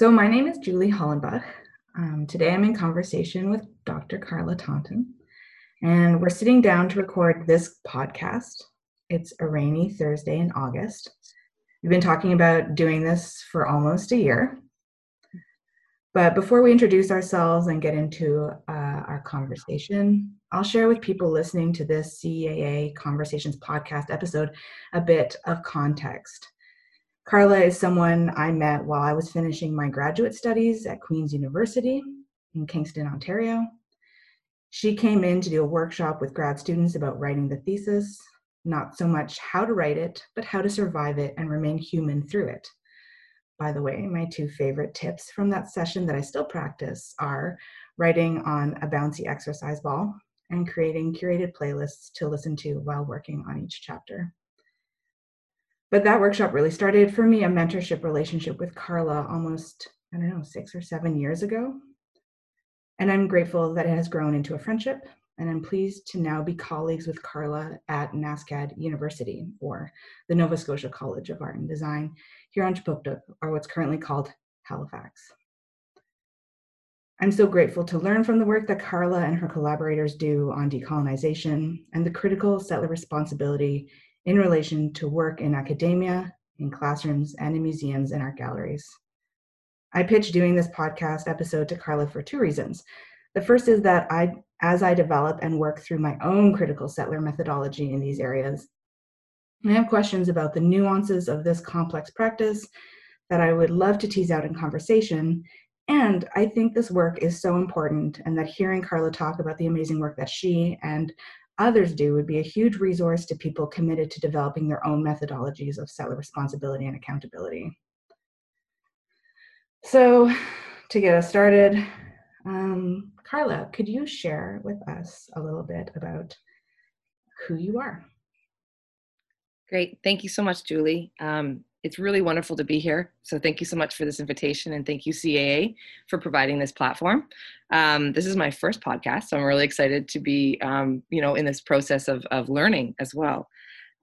So, my name is Julie Hollenbach. Um, today I'm in conversation with Dr. Carla Taunton, and we're sitting down to record this podcast. It's a rainy Thursday in August. We've been talking about doing this for almost a year. But before we introduce ourselves and get into uh, our conversation, I'll share with people listening to this CAA Conversations podcast episode a bit of context. Carla is someone I met while I was finishing my graduate studies at Queen's University in Kingston, Ontario. She came in to do a workshop with grad students about writing the thesis, not so much how to write it, but how to survive it and remain human through it. By the way, my two favorite tips from that session that I still practice are writing on a bouncy exercise ball and creating curated playlists to listen to while working on each chapter. But that workshop really started for me a mentorship relationship with Carla almost, I don't know, six or seven years ago. And I'm grateful that it has grown into a friendship. And I'm pleased to now be colleagues with Carla at NSCAD University, or the Nova Scotia College of Art and Design, here on Kjipuktuk, or what's currently called Halifax. I'm so grateful to learn from the work that Carla and her collaborators do on decolonization and the critical settler responsibility in relation to work in academia, in classrooms, and in museums and art galleries. I pitched doing this podcast episode to Carla for two reasons. The first is that I, as I develop and work through my own critical settler methodology in these areas, I have questions about the nuances of this complex practice that I would love to tease out in conversation. And I think this work is so important, and that hearing Carla talk about the amazing work that she and others do would be a huge resource to people committed to developing their own methodologies of settler responsibility and accountability. So, to get us started, um, Carla, could you share with us a little bit about who you are? Great. Thank you so much, Julie. Um, it's really wonderful to be here. So thank you so much for this invitation and thank you CAA for providing this platform. Um, this is my first podcast, so I'm really excited to be, um, you know, in this process of, of learning as well.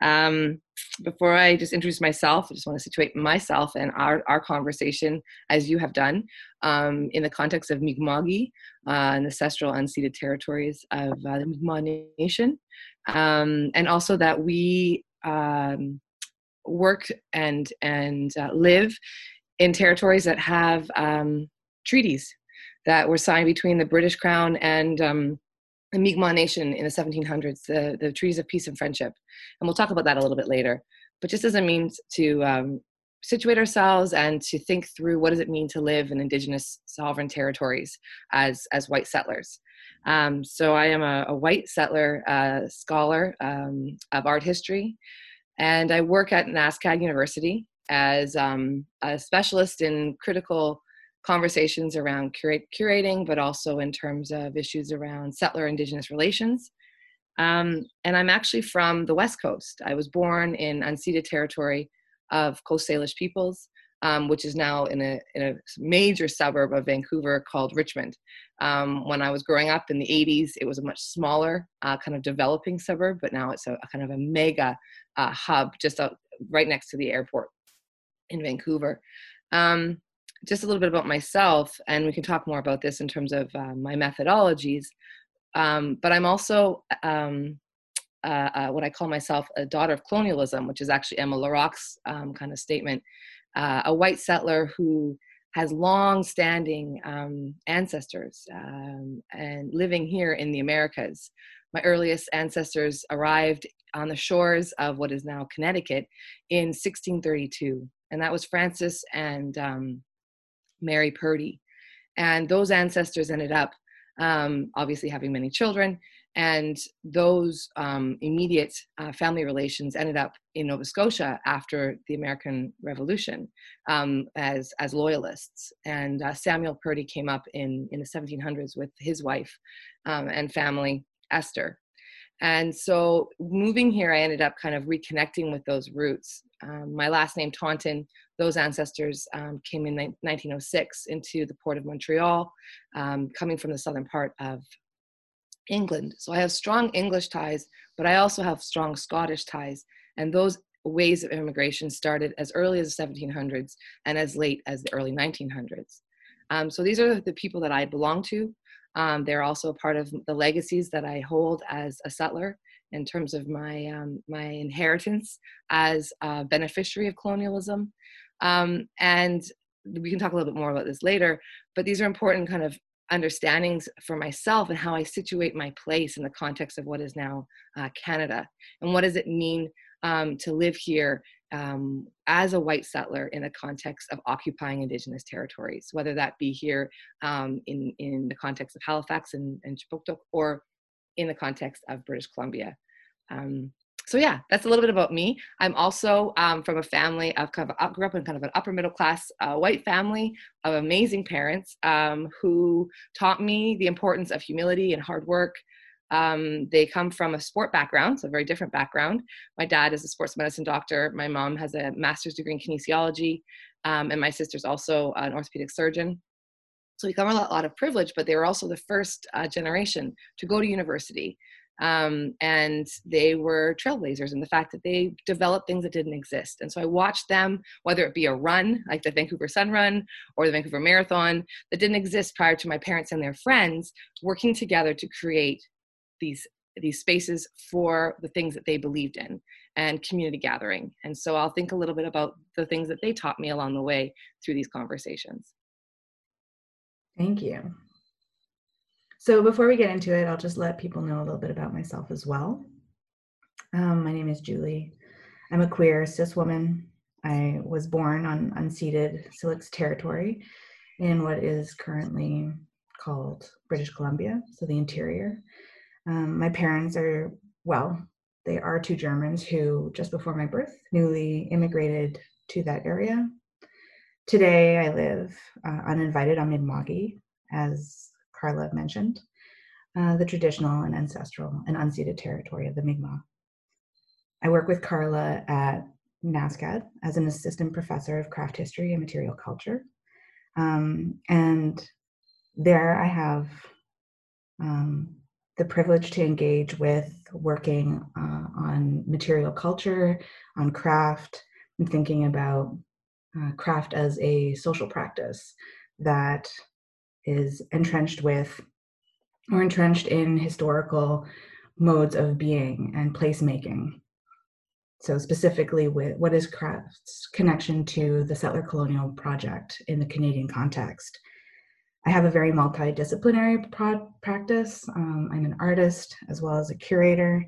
Um, before I just introduce myself, I just want to situate myself and our, our conversation as you have done um, in the context of Mi'kma'ki, uh, ancestral unceded territories of uh, the Mi'kmaq Nation. Um, and also that we um, work and and uh, live in territories that have um, treaties that were signed between the British Crown and um, the Mi'kmaq Nation in the 1700s, the, the treaties of peace and friendship. And we'll talk about that a little bit later. But just as a means to um, situate ourselves and to think through what does it mean to live in indigenous sovereign territories as, as white settlers. Um, so I am a, a white settler uh, scholar um, of art history and I work at NSCAD University as um, a specialist in critical conversations around curate, curating, but also in terms of issues around settler indigenous relations. Um, and I'm actually from the West Coast. I was born in unceded territory of Coast Salish peoples, um, which is now in a, in a major suburb of Vancouver called Richmond. Um, when I was growing up in the 80s, it was a much smaller, uh, kind of developing suburb, but now it's a, a kind of a mega uh, hub just out, right next to the airport in Vancouver. Um, just a little bit about myself, and we can talk more about this in terms of uh, my methodologies. Um, but I'm also um, uh, uh, what I call myself a daughter of colonialism, which is actually Emma LaRocque's um, kind of statement. Uh, a white settler who has long-standing um, ancestors um, and living here in the Americas. My earliest ancestors arrived on the shores of what is now Connecticut in 1632, and that was Francis and um, Mary Purdy. And those ancestors ended up um, obviously having many children, and those um, immediate uh, family relations ended up in Nova Scotia after the American Revolution um, as as loyalists. And uh, Samuel Purdy came up in in the 1700s with his wife um, and family, Esther. And so moving here, I ended up kind of reconnecting with those roots. Um, my last name, Taunton, those ancestors um, came in 1906 into the port of Montreal, um, coming from the southern part of England. So I have strong English ties, but I also have strong Scottish ties. And those ways of immigration started as early as the 1700s and as late as the early 1900s. Um, so these are the people that I belong to. Um, they're also a part of the legacies that I hold as a settler in terms of my um, my inheritance as a beneficiary of colonialism. Um, and we can talk a little bit more about this later. But these are important kind of understandings for myself and how I situate my place in the context of what is now uh, Canada. And what does it mean um, to live here um, as a white settler in the context of occupying Indigenous territories, whether that be here um, in, in the context of Halifax and, and or in the context of British Columbia. Um, so yeah, that's a little bit about me. I'm also um, from a family of kind of up, grew up in kind of an upper middle class uh, white family of amazing parents um, who taught me the importance of humility and hard work. Um, they come from a sport background, so a very different background. My dad is a sports medicine doctor. My mom has a master's degree in kinesiology, um, and my sister's also an orthopedic surgeon. So we come lot, a lot of privilege, but they were also the first uh, generation to go to university um, and they were trailblazers in the fact that they developed things that didn't exist. And so I watched them, whether it be a run like the Vancouver Sun Run or the Vancouver Marathon, that didn't exist prior to my parents and their friends working together to create these these spaces for the things that they believed in and community gathering. And so I'll think a little bit about the things that they taught me along the way through these conversations. Thank you. So before we get into it, I'll just let people know a little bit about myself as well. Um, my name is Julie. I'm a queer cis woman. I was born on unceded Syilx territory in what is currently called British Columbia, so the interior. Um, my parents are, well, they are two Germans who, just before my birth, newly immigrated to that area. Today, I live uh, uninvited on Mi'kma'ki, as Carla mentioned, uh, the traditional and ancestral and unceded territory of the Mi'kmaq. I work with Carla at NSCAD as an assistant professor of craft history and material culture. Um, and there I have um, the privilege to engage with working uh, on material culture, on craft, and thinking about uh, craft as a social practice that is entrenched with or entrenched in historical modes of being and placemaking. So, specifically, with what is craft's connection to the settler colonial project in the Canadian context? I have a very multidisciplinary pro- practice. Um, I'm an artist as well as a curator,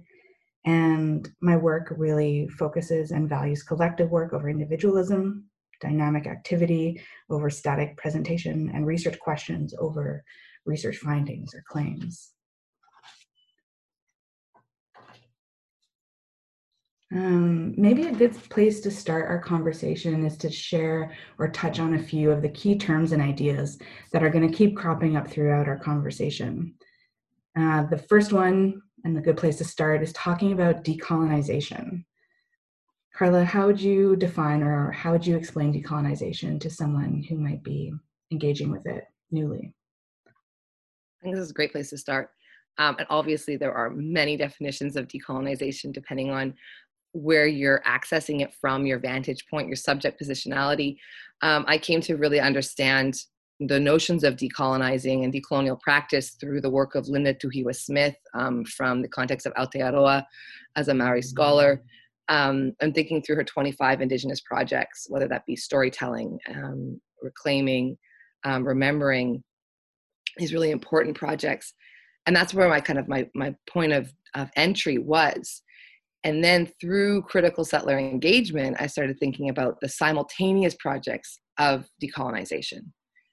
and my work really focuses and values collective work over individualism, dynamic activity over static presentation, and research questions over research findings or claims. Um, maybe a good place to start our conversation is to share or touch on a few of the key terms and ideas that are going to keep cropping up throughout our conversation. Uh, the first one, and a good place to start, is talking about decolonization. Carla, how would you define or how would you explain decolonization to someone who might be engaging with it newly? I think this is a great place to start. Um, and obviously, there are many definitions of decolonization depending on where you're accessing it from, your vantage point, your subject positionality. Um, I came to really understand the notions of decolonizing and decolonial practice through the work of Linda Tuhiwai Smith um, from the context of Aotearoa as a Maori scholar um, I'm thinking through her 25 Indigenous projects, whether that be storytelling, um, reclaiming, um, remembering these really important projects. And that's where my kind of my, my point of, of entry was. And then through critical settler engagement, I started thinking about the simultaneous projects of decolonization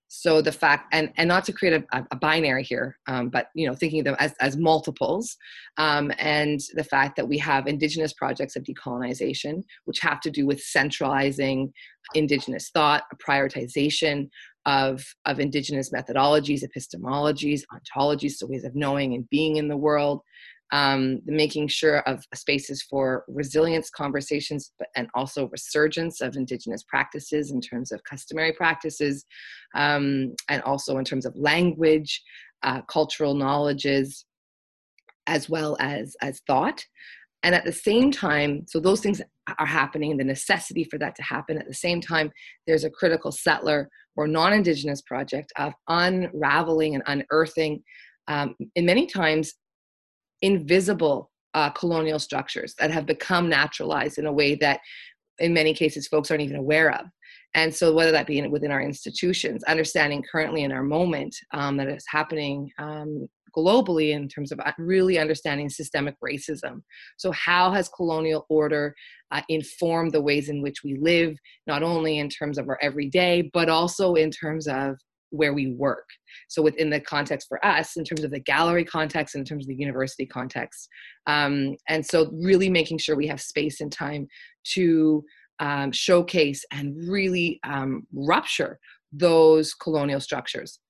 so the fact and and not to create a, a binary here um, but you know thinking of them as, as multiples um, and the fact that we have indigenous projects of decolonization which have to do with centralizing indigenous thought a prioritization of of indigenous methodologies epistemologies ontologies so ways of knowing and being in the world um, making sure of spaces for resilience conversations, but and also resurgence of indigenous practices in terms of customary practices, um, and also in terms of language, uh, cultural knowledges, as well as as thought. and at the same time, so those things are happening, the necessity for that to happen. At the same time, there's a critical settler or non Indigenous project of unraveling and unearthing, um, in many times, invisible uh, colonial structures that have become naturalized in a way that, in many cases, folks aren't even aware of. And so, whether that be within our institutions, understanding currently in our moment um, that is happening um, globally in terms of uh, really understanding systemic racism. So, how has colonial order uh, informed the ways in which we live, not only in terms of our everyday, but also in terms of where we work. So within the context for us, in terms of the gallery context, in terms of the university context, um, and so really making sure we have space and time to um, showcase and really um, rupture those colonial structures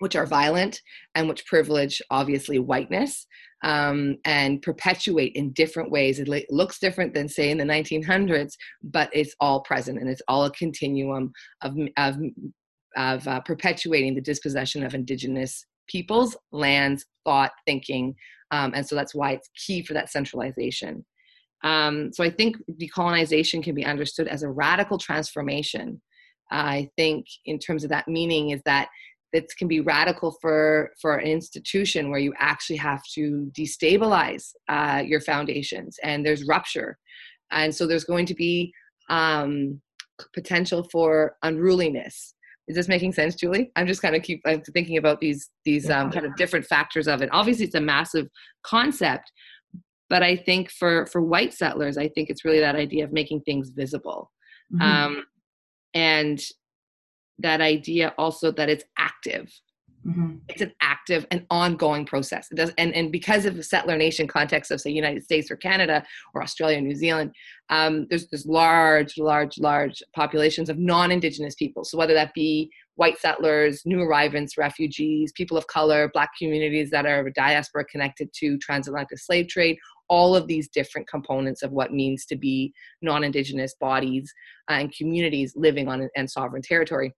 which are violent and which privilege obviously whiteness um, and perpetuate in different ways it looks different than say in the 1900s but it's all present and it's all a continuum of, of, of uh, perpetuating the dispossession of indigenous peoples lands thought thinking um, and so that's why it's key for that centralization um, so I think decolonization can be understood as a radical transformation. I think, in terms of that meaning, is that it can be radical for for an institution where you actually have to destabilize uh, your foundations, and there's rupture, and so there's going to be um, potential for unruliness. Is this making sense, Julie? I'm just kind of keep I'm thinking about these these um, kind of different factors of it. Obviously, it's a massive concept, but i think for for white settlers i think it's really that idea of making things visible mm-hmm. um, and that idea also that it's active mm-hmm. it's an active and ongoing process it does and, and because of the settler nation context of say united states or canada or australia or new zealand um, there's this large large large populations of non-indigenous people. So whether that be white settlers, new arrivants, refugees, people of color, black communities that are diaspora connected to transatlantic slave trade, all of these different components of what means to be non-indigenous bodies uh, and communities living on and sovereign territory.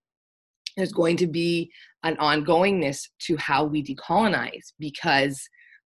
There's going to be an ongoingness to how we decolonize because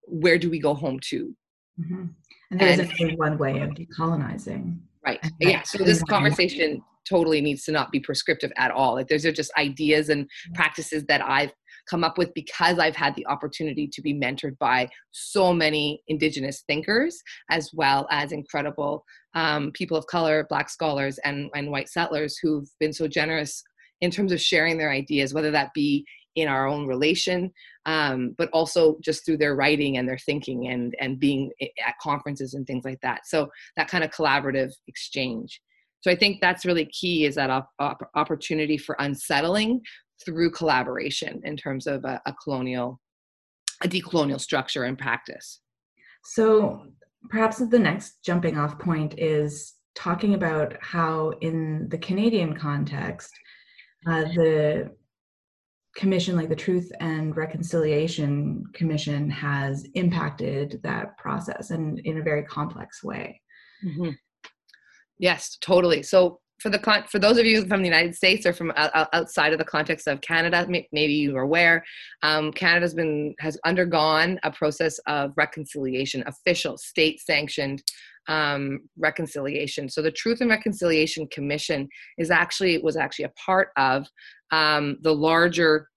where do we go home to mm-hmm. and there isn't and, one way of decolonizing. Right. Yeah so this conversation totally needs to not be prescriptive at all. Like those are just ideas and practices that i've come up with because I've had the opportunity to be mentored by so many Indigenous thinkers, as well as incredible um, people of color, Black scholars, and, and white settlers who've been so generous in terms of sharing their ideas, whether that be in our own relation, um, but also just through their writing and their thinking and, and being at conferences and things like that. So that kind of collaborative exchange. So I think that's really key is that op- op- opportunity for unsettling through collaboration in terms of a, a colonial, a decolonial structure and practice. So perhaps the next jumping off point is talking about how in the Canadian context, uh, the commission like the truth and reconciliation commission has impacted that process and in a very complex way mm-hmm. yes totally so for the con- for those of you from the United States or from outside of the context of Canada, maybe you are aware, um, Canada's been has undergone a process of reconciliation, official state sanctioned um, reconciliation. So the Truth and Reconciliation Commission is actually was actually a part of um, the larger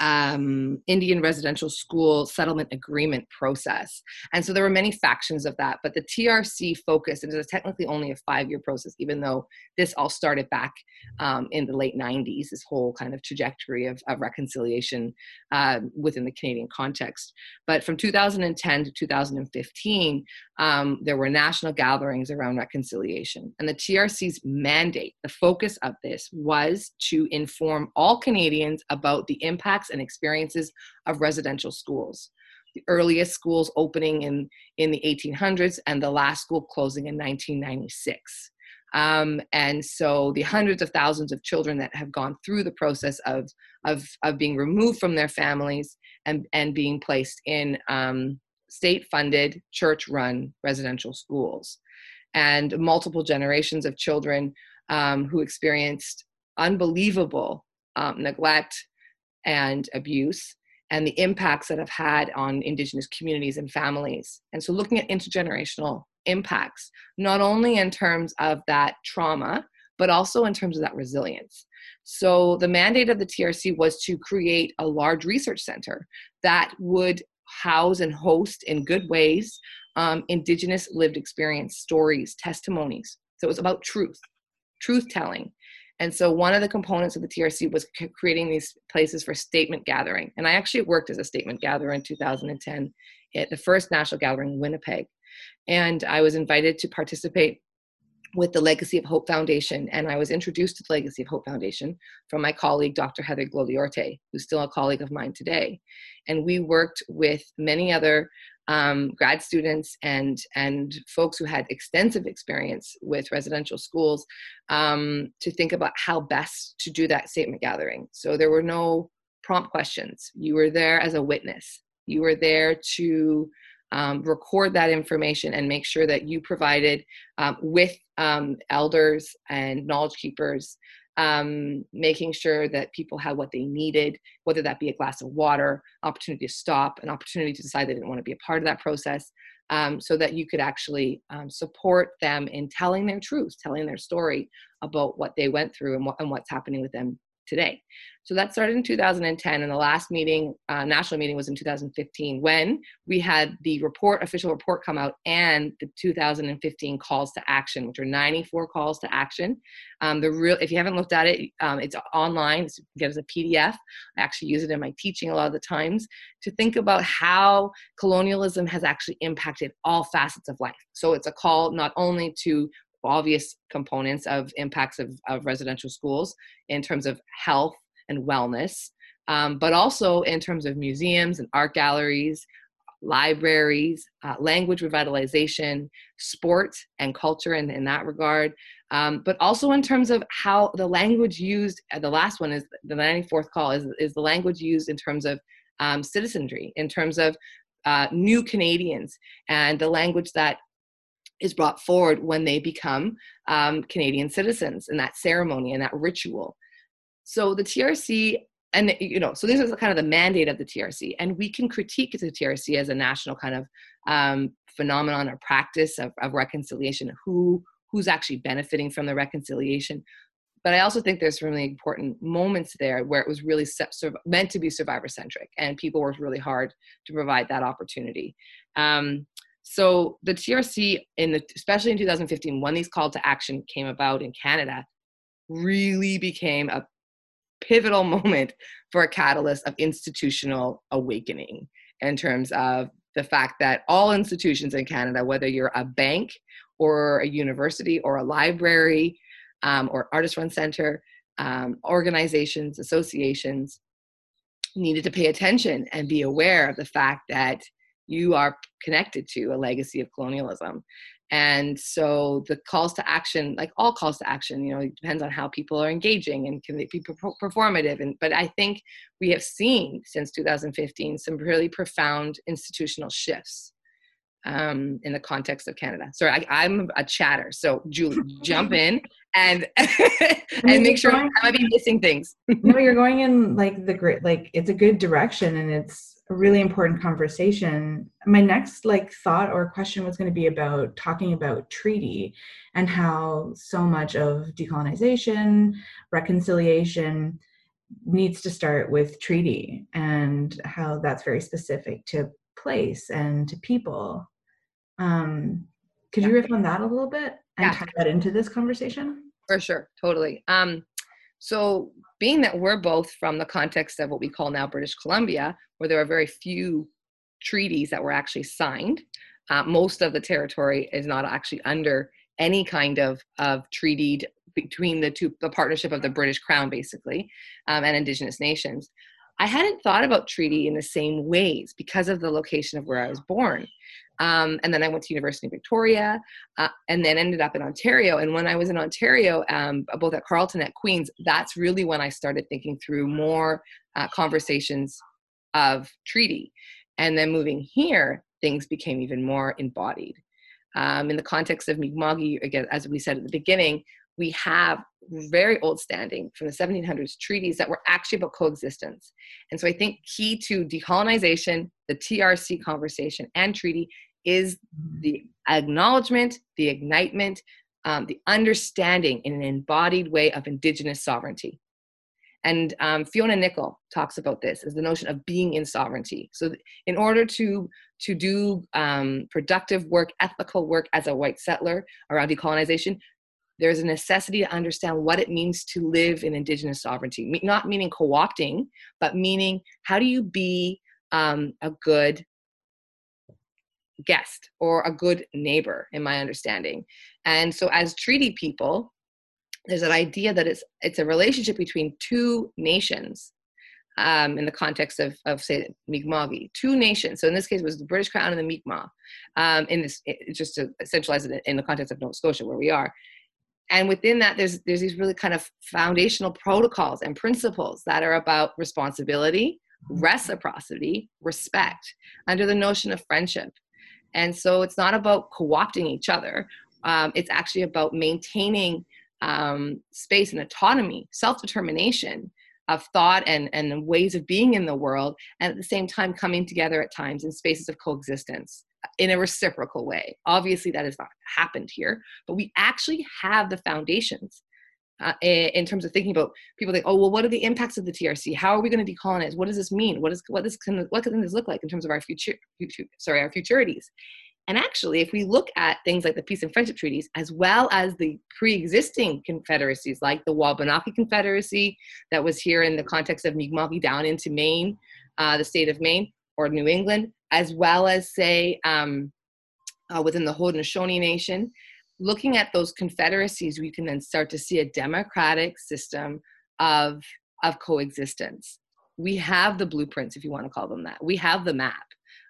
um, Indian residential school settlement agreement process. And so there were many factions of that, but the TRC focused, and it was technically only a five year process, even though this all started back um, in the late 90s, this whole kind of trajectory of, of reconciliation uh, within the Canadian context. But from 2010 to 2015, um, there were national gatherings around reconciliation. And the TRC's mandate, the focus of this was to inform all Canadians about the impacts and experiences of residential schools. The earliest schools opening in, in the 1800s and the last school closing in 1996. Um, and so the hundreds of thousands of children that have gone through the process of, of, of being removed from their families and, and being placed in um, state funded, church run residential schools. And multiple generations of children um, who experienced unbelievable um, neglect and abuse and the impacts that have had on indigenous communities and families. And so looking at intergenerational impacts not only in terms of that trauma but also in terms of that resilience. So the mandate of the trc was to create a large research center that would house and host in good ways um, indigenous lived experience stories testimonies. So it was about truth truth telling and so one of the components of the TRC was c- creating these places for statement gathering. And I actually worked as a statement gatherer in 2010 at the first national gathering in Winnipeg. And I was invited to participate with the Legacy of Hope Foundation. And I was introduced to the Legacy of Hope Foundation from my colleague, Dr. Heather Igloliorte, who's still a colleague of mine today. And we worked with many other um, grad students and and folks who had extensive experience with residential schools um, to think about how best to do that statement gathering. So there were no prompt questions. You were there as a witness. You were there to um, record that information and make sure that you provided um, with um, elders and knowledge keepers um, making sure that people had what they needed, whether that be a glass of water, opportunity to stop, an opportunity to decide they didn't want to be a part of that process, um, so that you could actually um, support them in telling their truth, telling their story about what they went through and, what, and what's happening with them today. So that started in 2010, and the last meeting, uh, national meeting, was in 2015 when we had the report, official report, come out, and the 2015 calls to action, which are 94 calls to action. Um, the real, if you haven't looked at it, um, it's online. It's, get as a PDF. I actually use it in my teaching a lot of the times to think about how colonialism has actually impacted all facets of life. So it's a call not only to obvious components of impacts of, of residential schools in terms of health and wellness, um, but also in terms of museums and art galleries, libraries, uh, language revitalization, sport and culture in, in that regard, um, but also in terms of how the language used, uh, the last one is the 94th call, is, is the language used in terms of um, citizenry, in terms of uh, new Canadians, and the language that is brought forward when they become um, Canadian citizens and that ceremony and that ritual. So the TRC, and you know, so this is kind of the mandate of the TRC, and we can critique the TRC as a national kind of um, phenomenon or practice of, of reconciliation. Who who's actually benefiting from the reconciliation? But I also think there's really important moments there where it was really meant to be survivor centric, and people worked really hard to provide that opportunity. Um, so the TRC, in the, especially in 2015, when these call to action came about in Canada, really became a pivotal moment for a catalyst of institutional awakening in terms of the fact that all institutions in Canada, whether you're a bank or a university or a library um, or artist run center, um, organizations, associations, needed to pay attention and be aware of the fact that you are connected to a legacy of colonialism and so the calls to action like all calls to action you know it depends on how people are engaging and can they be performative and but i think we have seen since 2015 some really profound institutional shifts um, in the context of Canada. Sorry, I, am a chatter. So Julie, jump in and and make sure I might be missing things. no, you're going in like the great like it's a good direction and it's a really important conversation. My next like thought or question was going to be about talking about treaty and how so much of decolonization, reconciliation needs to start with treaty and how that's very specific to place and to people. Um, could you riff on that a little bit and yeah. tie that into this conversation? For sure, totally. Um, so, being that we're both from the context of what we call now British Columbia, where there are very few treaties that were actually signed, uh, most of the territory is not actually under any kind of of treaty between the two, the partnership of the British Crown, basically, um, and Indigenous nations. I hadn't thought about treaty in the same ways because of the location of where I was born. Um, and then I went to University of Victoria, uh, and then ended up in Ontario. And when I was in Ontario, um, both at Carleton at Queens, that's really when I started thinking through more uh, conversations of treaty. And then moving here, things became even more embodied. Um, in the context of Mi'kmaq, again, as we said at the beginning, we have very old standing from the 1700s treaties that were actually about coexistence. And so I think key to decolonization, the TRC conversation and treaty is mm-hmm. the acknowledgement, the ignitement, um, the understanding in an embodied way of indigenous sovereignty. And um, Fiona Nicoll talks about this as the notion of being in sovereignty. So, in order to to do um, productive work, ethical work as a white settler around decolonization, there's a necessity to understand what it means to live in indigenous sovereignty. Not meaning co-opting, but meaning how do you be um, a good guest or a good neighbor, in my understanding. And so, as treaty people, there's an idea that it's it's a relationship between two nations um, in the context of, of say Mi'kmaq, two nations. So in this case, it was the British Crown and the Mi'kmaq. Um, in this, just to centralize it in the context of Nova Scotia, where we are. And within that, there's there's these really kind of foundational protocols and principles that are about responsibility, mm-hmm. reciprocity, respect, under the notion of friendship. And so it's not about co-opting each other. Um, it's actually about maintaining um, space and autonomy, self determination of thought and, and ways of being in the world, and at the same time coming together at times in spaces of coexistence in a reciprocal way. Obviously, that has not happened here, but we actually have the foundations. Uh, in terms of thinking about people think, oh well, what are the impacts of the TRC? How are we going to decolonize? What does this mean? What is what is what can this look like in terms of our future, future sorry our futurities? And actually, if we look at things like the peace and friendship treaties, as well as the pre existing confederacies like the Wabanaki Confederacy that was here in the context of Mi'kmaq down into Maine, uh, the state of Maine, or New England, as well as, say, um, uh, within the Haudenosaunee Nation, looking at those confederacies, we can then start to see a democratic system of, of coexistence. We have the blueprints, if you want to call them that. We have the map.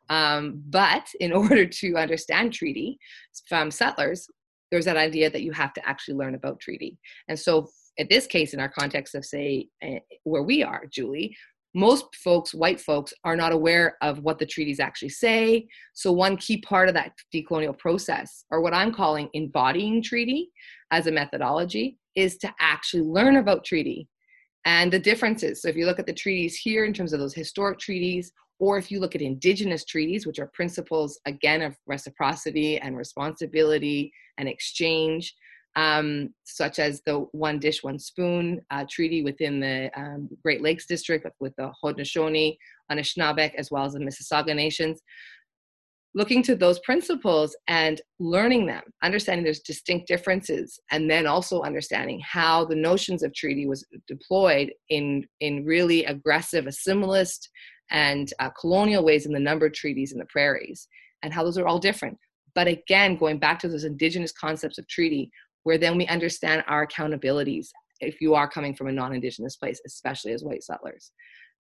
Um, but in order to understand treaty from settlers, there's that idea that you have to actually learn about treaty. And so, in this case, in our context of, say, eh, where we are, Julie, most folks, white folks, are not aware of what the treaties actually say. So, one key part of that decolonial process, or what I'm calling embodying treaty as a methodology, is to actually learn about treaty and the differences. So, if you look at the treaties here in terms of those historic treaties or if you look at indigenous treaties, which are principles, again, of reciprocity and responsibility and exchange, um, such as the One Dish, One Spoon uh, treaty within the um, Great Lakes District with the Haudenosaunee, Anishinaabeg, as well as the Mississauga Nations. Looking to those principles and learning them, understanding there's distinct differences, and then also understanding how the notions of treaty was deployed in, in really aggressive assimilist and uh, colonial ways in the number of treaties in the prairies and how those are all different. But again, going back to those indigenous concepts of treaty, where then we understand our accountabilities if you are coming from a non indigenous place, especially as white settlers.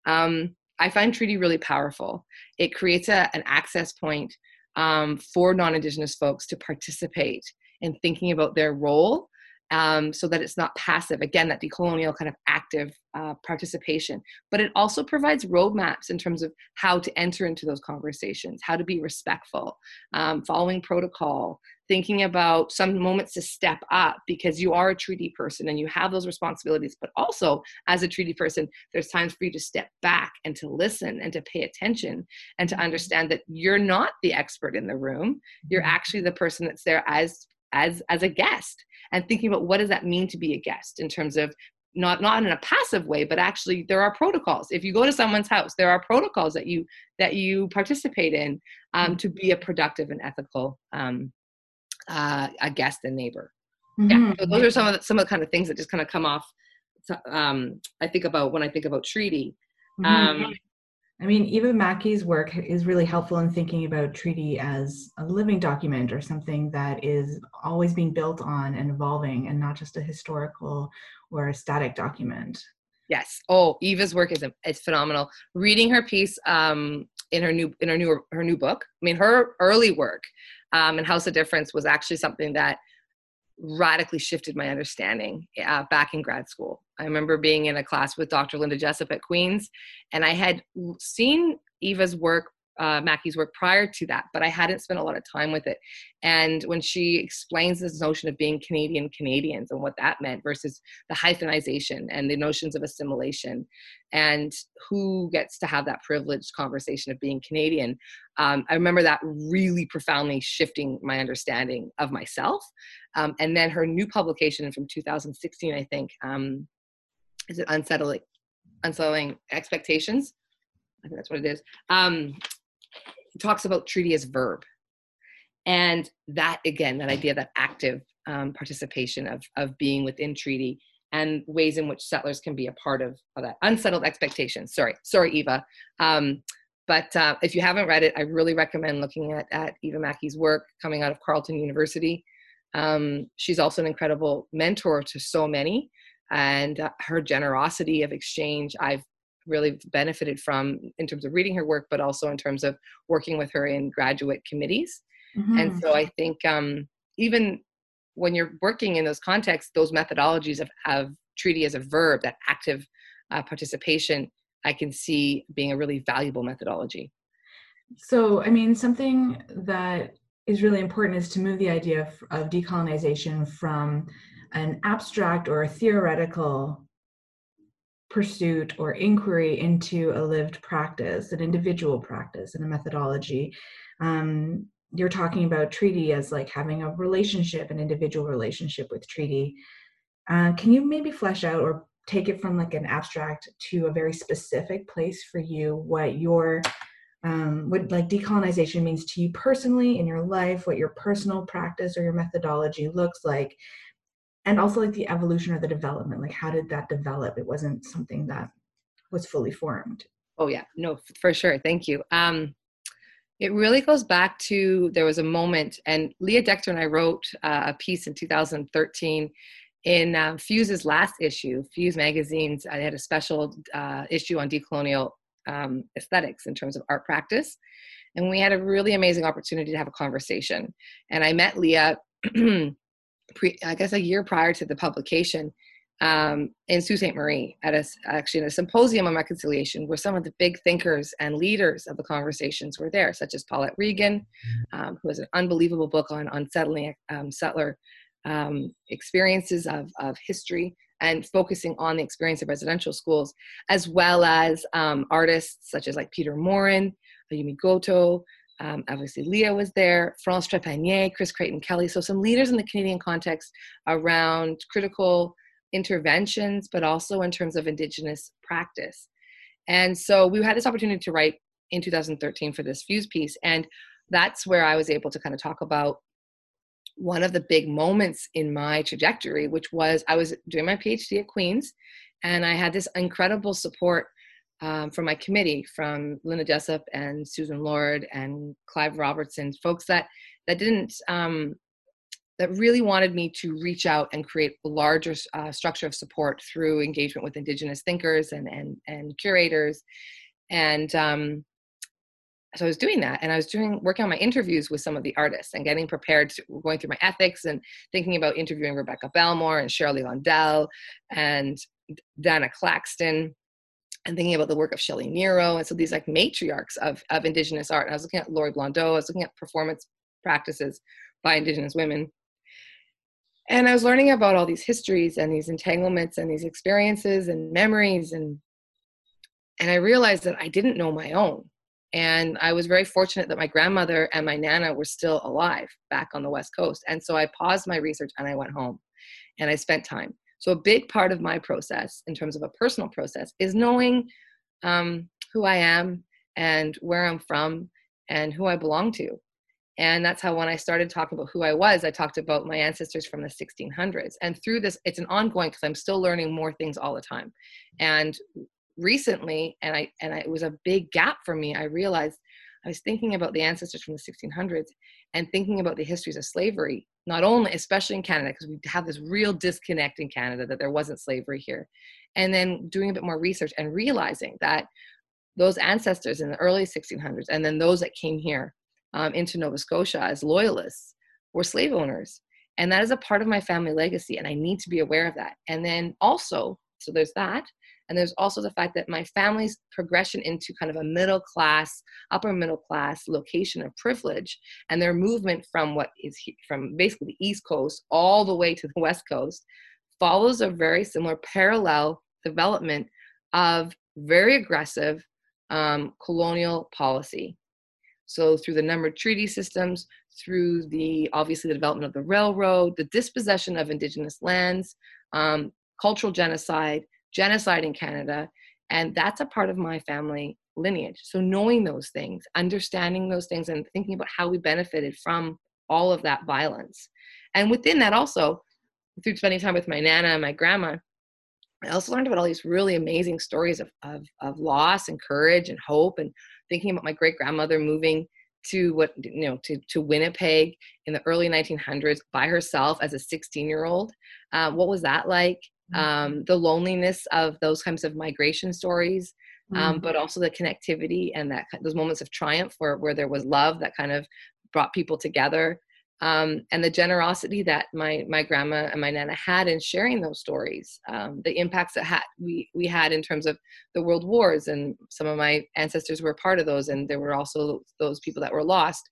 Um, I find treaty really powerful. It creates a, an access point um, for non indigenous folks to participate in thinking about their role um, so that it's not passive. Again, that decolonial kind of active uh, participation. But it also provides roadmaps in terms of how to enter into those conversations, how to be respectful, um, following protocol, thinking about some moments to step up because you are a treaty person and you have those responsibilities. But also, as a treaty person, there's times for you to step back and to listen and to pay attention and to understand that you're not the expert in the room. You're mm-hmm. actually the person that's there as as as a guest and thinking about what does that mean to be a guest in terms of not not in a passive way but actually there are protocols if you go to someone's house there are protocols that you that you participate in um, to be a productive and ethical um, uh, a guest and neighbor mm-hmm. yeah so those are some of the, some of the kind of things that just kind of come off um, i think about when i think about treaty mm-hmm. I mean, Eva Mackey's work is really helpful in thinking about treaty as a living document or something that is always being built on and evolving and not just a historical or a static document. Yes. Oh, Eva's work is is phenomenal. Reading her piece um, in her new in her new her new book. I mean, her early work um, in House of Difference was actually something that radically shifted my understanding uh, back in grad school. I remember being in a class with Dr. Linda Jessup at Queens, and I had seen Eva's work uh, Mackey's work prior to that, but I hadn't spent a lot of time with it. And when she explains this notion of being Canadian Canadians and what that meant versus the hyphenization and the notions of assimilation and who gets to have that privileged conversation of being Canadian, um, I remember that really profoundly shifting my understanding of myself. Um, and then her new publication from 2016, I think, um, is it Unsettling, Unsettling Expectations? I think that's what it is. Um, talks about treaty as verb. And that, again, that idea, that active um, participation of, of being within treaty and ways in which settlers can be a part of, of that unsettled expectations. Sorry, sorry, Eva. Um, but uh, if you haven't read it, I really recommend looking at, at Eva Mackey's work coming out of Carleton University. Um, she's also an incredible mentor to so many, and uh, her generosity of exchange I've really benefited from in terms of reading her work, but also in terms of working with her in graduate committees. Mm-hmm. And so I think um, even when you're working in those contexts, those methodologies of, of treaty as a verb, that active uh, participation, I can see being a really valuable methodology. So, I mean, something that is really important is to move the idea of, of decolonization from an abstract or a theoretical pursuit or inquiry into a lived practice, an individual practice, and a methodology. Um, you're talking about treaty as like having a relationship, an individual relationship with treaty. Uh, can you maybe flesh out or take it from like an abstract to a very specific place for you what your um, what like decolonization means to you personally in your life what your personal practice or your methodology looks like and also like the evolution or the development like how did that develop? It wasn't something that was fully formed. Oh yeah. No for sure. Thank you. Um it really goes back to there was a moment and leah decter and i wrote uh, a piece in 2013 in um, fuse's last issue fuse magazines i had a special uh, issue on decolonial um, aesthetics in terms of art practice. And we had a really amazing opportunity to have a conversation. And i met leah pre, I guess a year prior to the publication um, in Sault Ste. Marie at a, actually in a symposium on reconciliation where some of the big thinkers and leaders of the conversations were there, such as Paulette Regan, um, who has an unbelievable book on unsettling um, settler um, experiences of, of history and focusing on the experience of residential schools, as well as um, artists such as like Peter Morin, Ayumi Goto, um, obviously, Leah was there, France Trepanier, Chris Creighton Kelly. So, some leaders in the Canadian context around critical interventions, but also in terms of Indigenous practice. And so, we had this opportunity to write in 2013 for this Fuse piece. And that's where I was able to kind of talk about one of the big moments in my trajectory, which was I was doing my PhD at Queen's, and I had this incredible support um, from my committee, from Linda Jessup and Susan Lord and Clive Robertson, folks that that didn't um, that really wanted me to reach out and create a larger uh, structure of support through engagement with Indigenous thinkers and and and curators, and um, so I was doing that, and I was doing working on my interviews with some of the artists and getting prepared, to, going through my ethics and thinking about interviewing Rebecca Belmore and Cheryl L'Hirondelle and Dana Claxton and thinking about the work of Shelley Niro. And so these like matriarchs of, of Indigenous art. And I was looking at Lori Blondeau, I was looking at performance practices by Indigenous women. And I was learning about all these histories and these entanglements and these experiences and memories. And, and I realized that I didn't know my own. And I was very fortunate that my grandmother and my nana were still alive back on the West Coast. And so I paused my research and I went home and I spent time. So, a big part of my process, in terms of a personal process, is knowing um, who I am and where I'm from and who I belong to. And that's how, when I started talking about who I was, I talked about my ancestors from the 1600s. And through this, it's an ongoing because I'm still learning more things all the time. And recently, and I and I, it was a big gap for me. I realized I was thinking about the ancestors from the 1600s and thinking about the histories of slavery not only especially in canada because we have this real disconnect in canada that there wasn't slavery here and then doing a bit more research and realizing that those ancestors in the early 1600s and then those that came here um, into nova scotia as loyalists were slave owners. And that is a part of my family legacy and i need to be aware of that. And then also so there's that And there's also the fact that my family's progression into kind of a middle class, upper middle class location of privilege and their movement from what is from basically the East Coast all the way to the West Coast follows a very similar parallel development of very aggressive um, colonial policy. So through the numbered treaty systems, through the obviously the development of the railroad, the dispossession of indigenous lands, um, cultural genocide, genocide in Canada, and that's a part of my family lineage. So knowing those things, understanding those things, and thinking about how we benefited from all of that violence, and within that also, through spending time with my nana and my grandma, I also learned about all these really amazing stories of, of, of loss and courage and hope and thinking about my great grandmother moving to what you know to, to winnipeg in the early 1900s by herself as a 16 year old uh, what was that like. Um, the loneliness of those kinds of migration stories um, mm-hmm. but also the connectivity and that those moments of triumph where, where there was love that kind of brought people together um, and the generosity that my my grandma and my nana had in sharing those stories, um, the impacts that had we we had in terms of the world wars, and some of my ancestors were part of those, and there were also those people that were lost,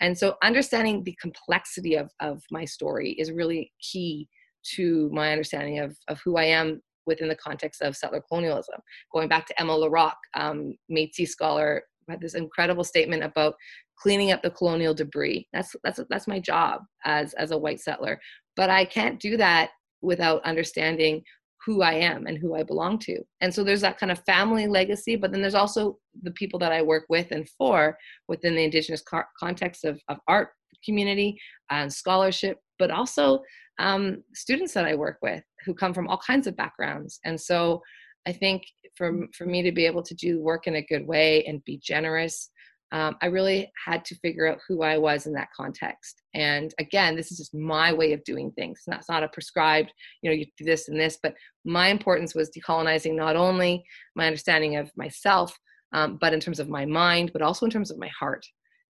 and so understanding the complexity of of my story is really key to my understanding of of who I am within the context of settler colonialism. Going back to Emma LaRocque, um, Métis scholar, had this incredible statement about cleaning up the colonial debris. That's that's that's my job as as a white settler. But I can't do that without understanding who I am and who I belong to. And so there's that kind of family legacy, but then there's also the people that I work with and for within the Indigenous car- context of, of art community and scholarship, but also um, students that I work with who come from all kinds of backgrounds. And so I think for, for me to be able to do work in a good way and be generous um, I really had to figure out who I was in that context. And again, this is just my way of doing things. It's not, it's not a prescribed, you know, you do this and this, but my importance was decolonizing not only my understanding of myself, um, but in terms of my mind, but also in terms of my heart.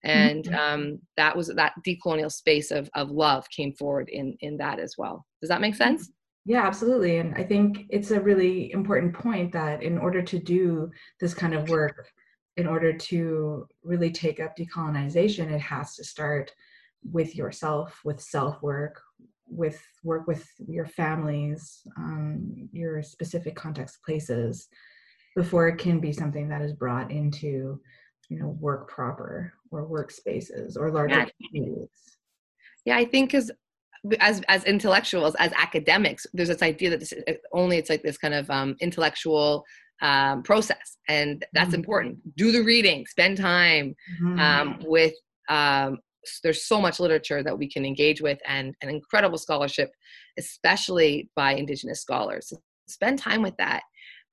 And mm-hmm. um, that was that decolonial space of, of love came forward in, in that as well. Does that make sense? Yeah, absolutely. And I think it's a really important point that in order to do this kind of work, in order to really take up decolonization, it has to start with yourself, with self work, with work with your families, um, your specific context places, before it can be something that is brought into, you know, work proper or workspaces or larger yeah. communities. Yeah, I think as as as intellectuals, as academics, there's this idea that this only it's like this kind of um, intellectual um, process and that's mm-hmm. important do the reading spend time mm-hmm. um, with um, there's so much literature that we can engage with and an incredible scholarship especially by indigenous scholars spend time with that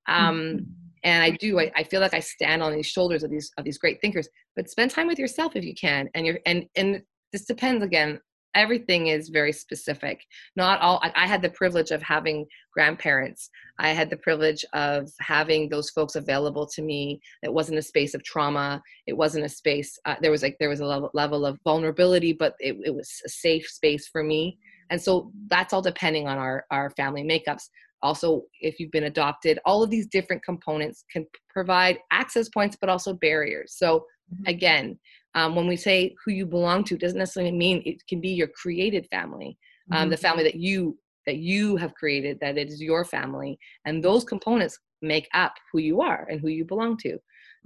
um, mm-hmm. And i do I, I, feel like i stand on these shoulders of these of these great thinkers but spend time with yourself if you can and you're and and this depends again everything is very specific. Not all I, I, had the privilege of having grandparents. I had the privilege of having those folks available to me. It wasn't a space of trauma. It wasn't a space uh, there was like there was a level, level of vulnerability but it, it was a safe space for me. And so that's all depending on our our family makeups also if you've been adopted all of these different components can provide access points but also barriers so mm-hmm. again um, when we say who you belong to doesn't necessarily mean it can be your created family um, mm-hmm. the family that you that you have created that it is your family and those components make up who you are and who you belong to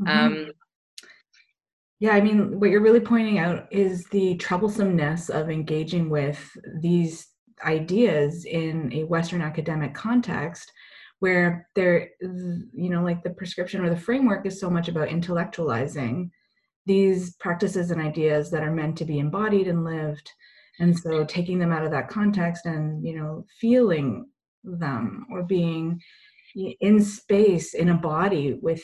mm-hmm. um, yeah i mean what you're really pointing out is the troublesomeness of engaging with these ideas in a western academic context where there you know like the prescription or the framework is so much about intellectualizing these practices and ideas that are meant to be embodied and lived. And so taking them out of that context and you know feeling them or being in space in a body with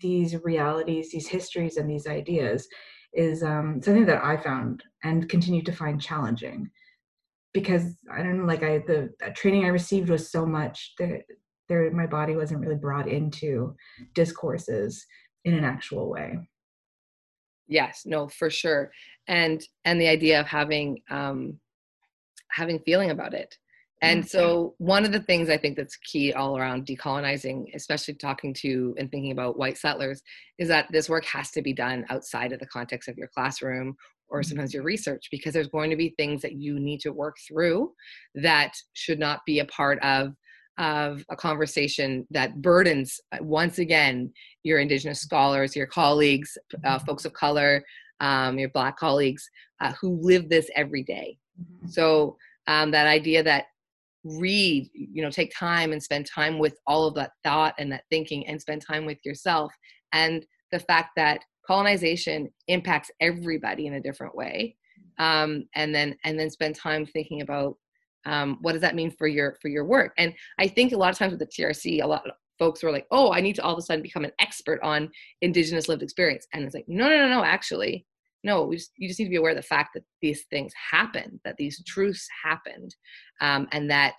these realities these histories and these ideas is um, something that i found and continue to find challenging because i don't know like i the training i received was so much that there my body wasn't really brought into discourses in an actual way. Yes no for sure. And and the idea of having um having feeling about it. And so, one of the things I think that's key all around decolonizing, especially talking to and thinking about white settlers, is that this work has to be done outside of the context of your classroom or Mm-hmm. sometimes your research because there's going to be things that you need to work through that should not be a part of of a conversation that burdens uh, once again your indigenous scholars your colleagues uh, folks of color um, your black colleagues uh, who live this every day Mhm. so um, that idea that read you know take time and spend time with all of that thought and that thinking and spend time with yourself and the fact that colonization impacts everybody in a different way. Um, and then and then spend time thinking about um, what does that mean for your for your work? And i think a lot of times with the trc a lot of folks were like oh i need to all of a sudden become an expert on indigenous lived experience. And it's like no no no no actually no we just, you just need to be aware of the fact that these things happened that these truths happened um, and that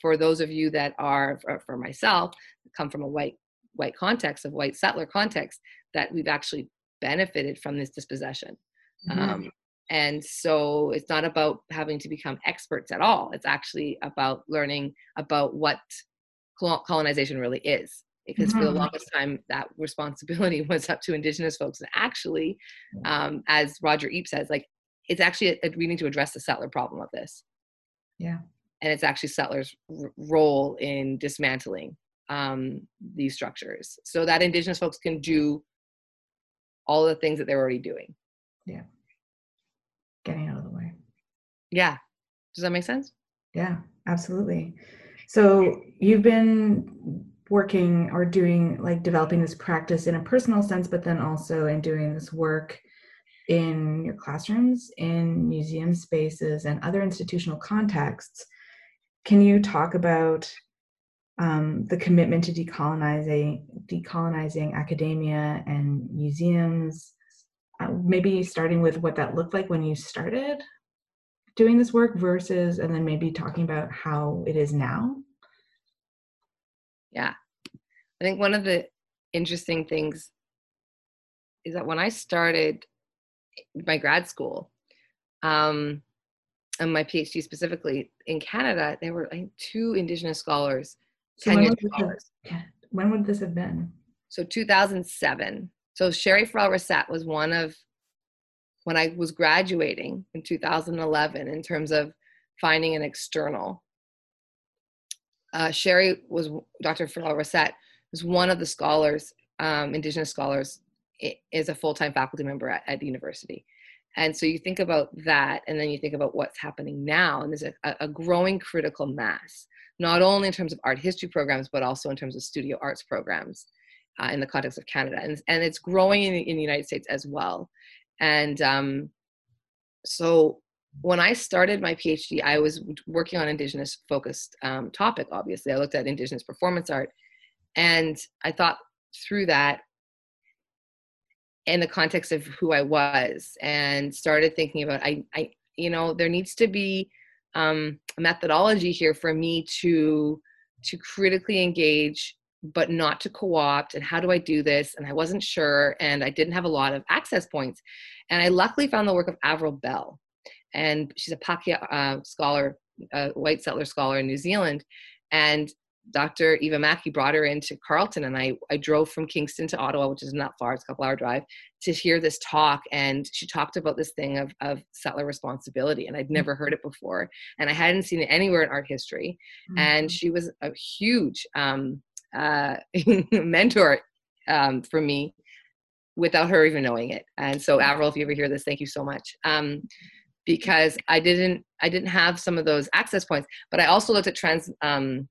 for those of you that are for, for myself come from a white white context of white settler context that we've actually benefited from this dispossession Mhm. um, and so it's not about having to become experts at all it's actually about learning about what colonization really is because for the Mhm. longest time that responsibility was up to indigenous folks and actually um, as roger Epp says like it's actually a, we need to address the settler problem of this Yeah. and it's actually settlers r- role in dismantling um, these structures so that indigenous folks can do all the things that they're already doing Yeah. Getting out of the way. yeah does that make sense Yeah, absolutely. So you've been working or doing like developing this practice in a personal sense, but then also in doing this work in your classrooms, in museum spaces, and other institutional contexts. Can you talk about um, the commitment to decolonizing decolonizing academia and museums? Uh, maybe starting with what that looked like when you started doing this work versus and then maybe talking about how it is now Yeah. I think one of the interesting things is that when I started my grad school, um, and my PhD specifically in Canada, there were think two Indigenous scholars, so when would, this have, yeah, when would this have been So 2007. So Sherry Farrell Racette was one of when I was graduating in 2011 in terms of finding an external. Uh, Sherry was Dr. Farrell Racette was one of the scholars, um, Indigenous scholars, is a full-time faculty member at, at the university. And so you think about that, and then you think about what's happening now, and there's a, a growing critical mass, not only in terms of art history programs, but also in terms of studio arts programs uh, in the context of Canada, and and it's growing in, in the United States as well. And um, so when I started my PhD, I was working on Indigenous focused um, topic. Obviously, I looked at Indigenous performance art, and I thought through that in the context of who I was, and started thinking about I, I you know, there needs to be um, a methodology here for me to to critically engage but not to co-opt and how do i do this? And i wasn't sure and i didn't have a lot of access points. And i luckily found the work of avril bell. And she's a Pakeha uh, scholar a white settler scholar in new zealand. And dr eva mackey brought her into Carleton, and i, I drove from kingston to ottawa which is not far it's a couple hour drive to hear this talk and she talked about this thing of, of settler responsibility and i'd never heard it before and i hadn't seen it anywhere in art history and she was a huge um, uh, mentor um, for me without her even knowing it. And so, Avril, if you ever hear this, thank you so much. Um, because I didn't, I didn't have some of those access points, but I also looked at trans, um,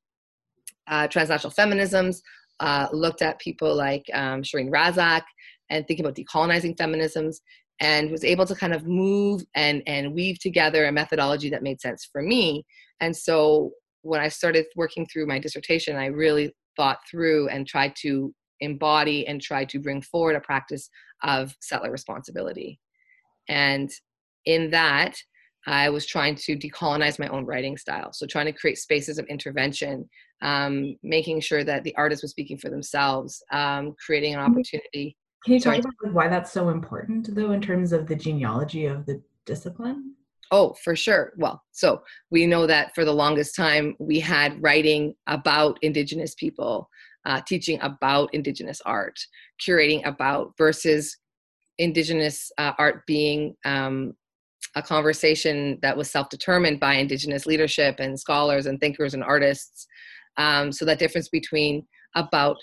uh, transnational feminisms, uh, looked at people like um, Sherene Razack, and thinking about decolonizing feminisms, and was able to kind of move and and weave together a methodology that made sense for me. And so, when I started working through my dissertation, I really thought through and tried to embody and try to bring forward a practice of settler responsibility. And in that, I was trying to decolonize my own writing style. So, trying to create spaces of intervention, um, making sure that the artist was speaking for themselves, um, creating an opportunity. Can you talk about like, why that's so important, though, in terms of the genealogy of the discipline? Oh, for sure. Well, so we know that for the longest time we had writing about Indigenous people, uh, teaching about Indigenous art, curating about versus Indigenous uh, art being um, a conversation that was self-determined by indigenous leadership and scholars and thinkers and artists um, so that difference between about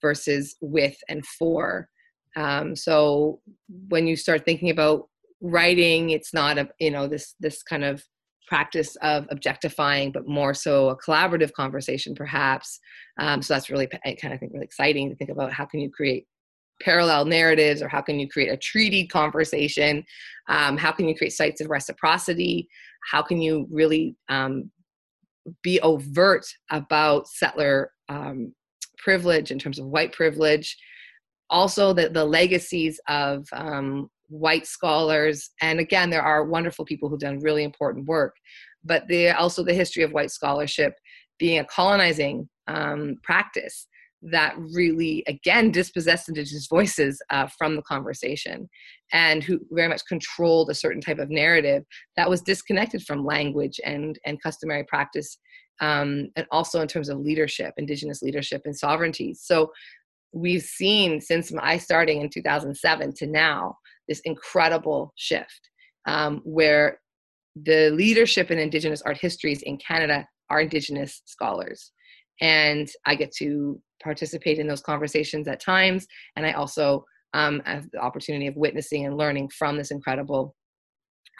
versus with and for. Um, so when you start thinking about writing it's not a you know this this kind of practice of objectifying but more so a collaborative conversation perhaps. Um, so that's really i kind of think really exciting to think about how can you create parallel narratives or how can you create a treaty conversation? Um, how can you create sites of reciprocity? How can you really um, be overt about settler um, privilege in terms of white privilege. Also the, the legacies of um, white scholars and again there are wonderful people who've done really important work but also the history of white scholarship being a colonizing um, practice that really again dispossessed indigenous voices uh, from the conversation and who very much controlled a certain type of narrative that was disconnected from language and and customary practice um, and also in terms of leadership indigenous leadership and sovereignty so we've seen since my starting in 2007 to now this incredible shift um, where the leadership in indigenous art histories in canada are indigenous scholars and i get to participate in those conversations at times. And I also um, the opportunity of witnessing and learning from this incredible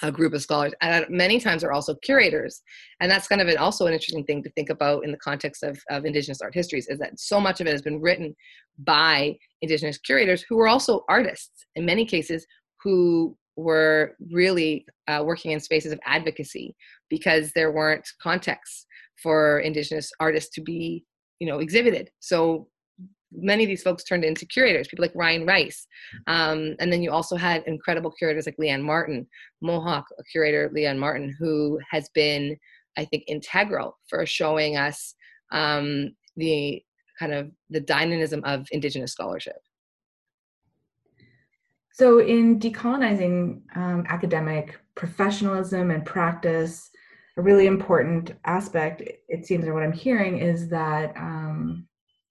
uh, group of scholars. And many times are also curators. And that's kind of an, also an interesting thing to think about in the context of, of Indigenous art histories is that so much of it has been written by Indigenous curators who were also artists in many cases who were really uh, working in spaces of advocacy because there weren't contexts for Indigenous artists to be you know exhibited so many of these folks turned into curators people like ryan rice um, and then you also had incredible curators like Lee-Ann Martin mohawk curator Lee-Ann Martin who has been i think integral for showing us um, the kind of the dynamism of indigenous scholarship. So in decolonizing um, academic professionalism and practice a really important aspect, it seems, or what I'm hearing, is that, um,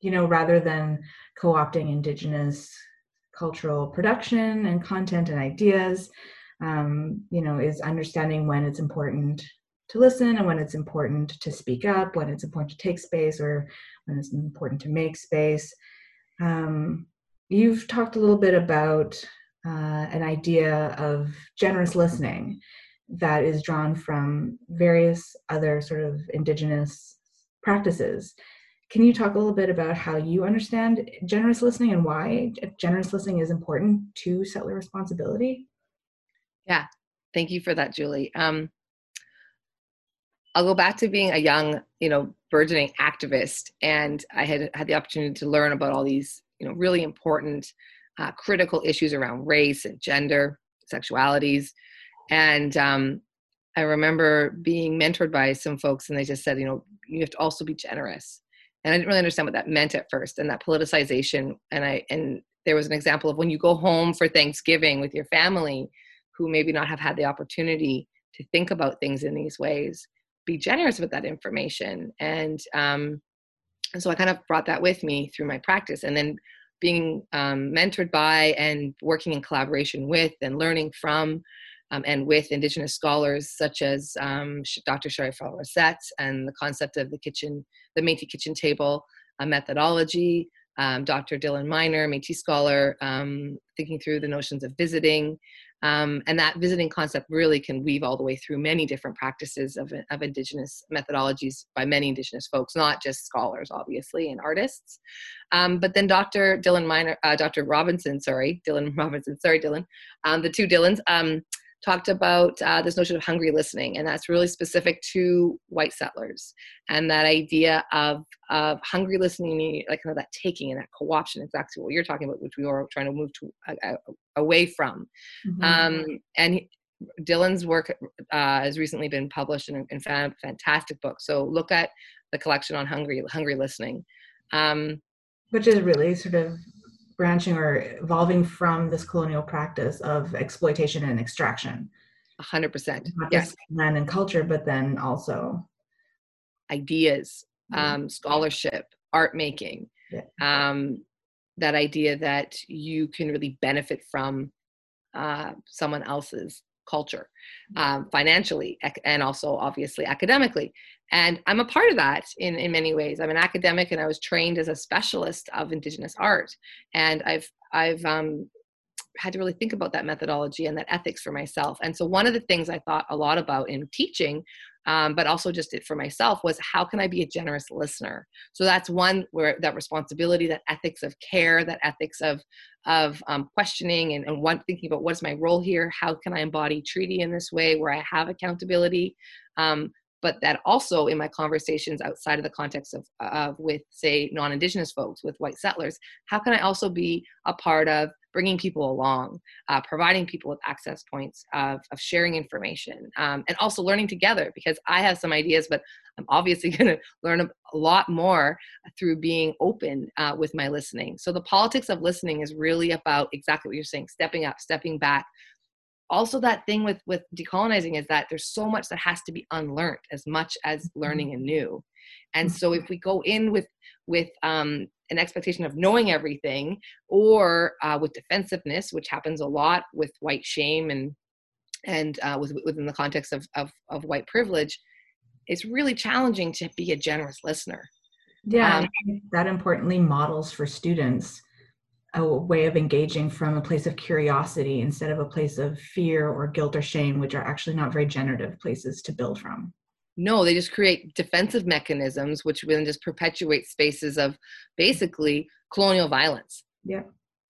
you know, rather than co opting Indigenous cultural production and content and ideas, um, you know, is understanding when it's important to listen and when it's important to speak up, when it's important to take space or when it's important to make space. Um, you've talked a little bit about uh, an idea of generous listening that is drawn from various other sort of indigenous practices. Can you talk a little bit about how you understand generous listening and why generous listening is important to settler responsibility? Yeah, thank you for that, Julie. Um, I'll go back to being a young, you know, burgeoning activist, and I had had the opportunity to learn about all these, you know, really important, uh, critical issues around race and gender, sexualities, and um, I remember being mentored by some folks, and they just said, you know, you have to also be generous. And I didn't really understand what that meant at first, and that politicization. And I and there was an example of when you go home for Thanksgiving with your family, who maybe not have had the opportunity to think about things in these ways. Be generous with that information, and um, and so I kind of brought that with me through my practice, and then being um, mentored by and working in collaboration with and learning from um, and with Indigenous scholars such as um, Dr. Sherry Racette and the concept of the kitchen, the Métis kitchen table uh, methodology, um, Dr. Dylan Miner, Métis scholar, um, thinking through the notions of visiting. Um, and that visiting concept really can weave all the way through many different practices of, of Indigenous methodologies by many Indigenous folks, not just scholars, obviously, and artists. Um, but then Dr. Dylan Miner, uh, Dr. Robinson, sorry, Dylan Robinson, sorry, Dylan, the two Dylans, talked about uh, this notion of hungry listening, and that's really specific to white settlers. And that idea of, of hungry listening, like kind of that taking and that co-option, exactly what you're talking about, which we are trying to move to uh, uh away from. Mm-hmm. Um, and he, Dylan's work uh, has recently been published in, in a fantastic book. So look at the collection on hungry hungry listening. Um, which is really sort of branching or evolving from this colonial practice of exploitation and extraction. 100%. Not Yes. men and culture, but then also Ideas, um, scholarship, art making, Yeah. um, that idea that you can really benefit from uh, someone else's culture um, financially and also obviously academically and i'm a part of that in, in many ways. I'm an academic and i was trained as a specialist of indigenous art. And i've i've um, had to really think about that methodology and that ethics for myself. And so one of the things i thought a lot about in teaching um, but also just it for myself was how can i be a generous listener? So that's one where that responsibility that ethics of care that ethics of of um, questioning and, and one thinking about what's my role here? How can i embody treaty in this way where i have accountability? Um, but that also in my conversations outside of the context of, of with say non-indigenous folks with white settlers how can i also be a part of bringing people along uh, providing people with access points of, of sharing information um, and also learning together? Because i have some ideas but i'm obviously going to learn a, lot more through being open uh, with my listening. So the politics of listening is really about exactly what you're saying stepping up stepping back also that thing with with decolonizing is that there's so much that has to be unlearned as much as learning anew. And so if we go in with with um, an expectation of knowing everything or uh, with defensiveness which happens a lot with white shame and and uh, with, within the context of, of, of white privilege it's really challenging to be a generous listener. Yeah Um, and I think that importantly models for students a way of engaging from a place of curiosity instead of a place of fear or guilt or shame which are actually not very generative places to build from No, they just create defensive mechanisms, which then just perpetuate spaces of basically colonial violence. Yeah.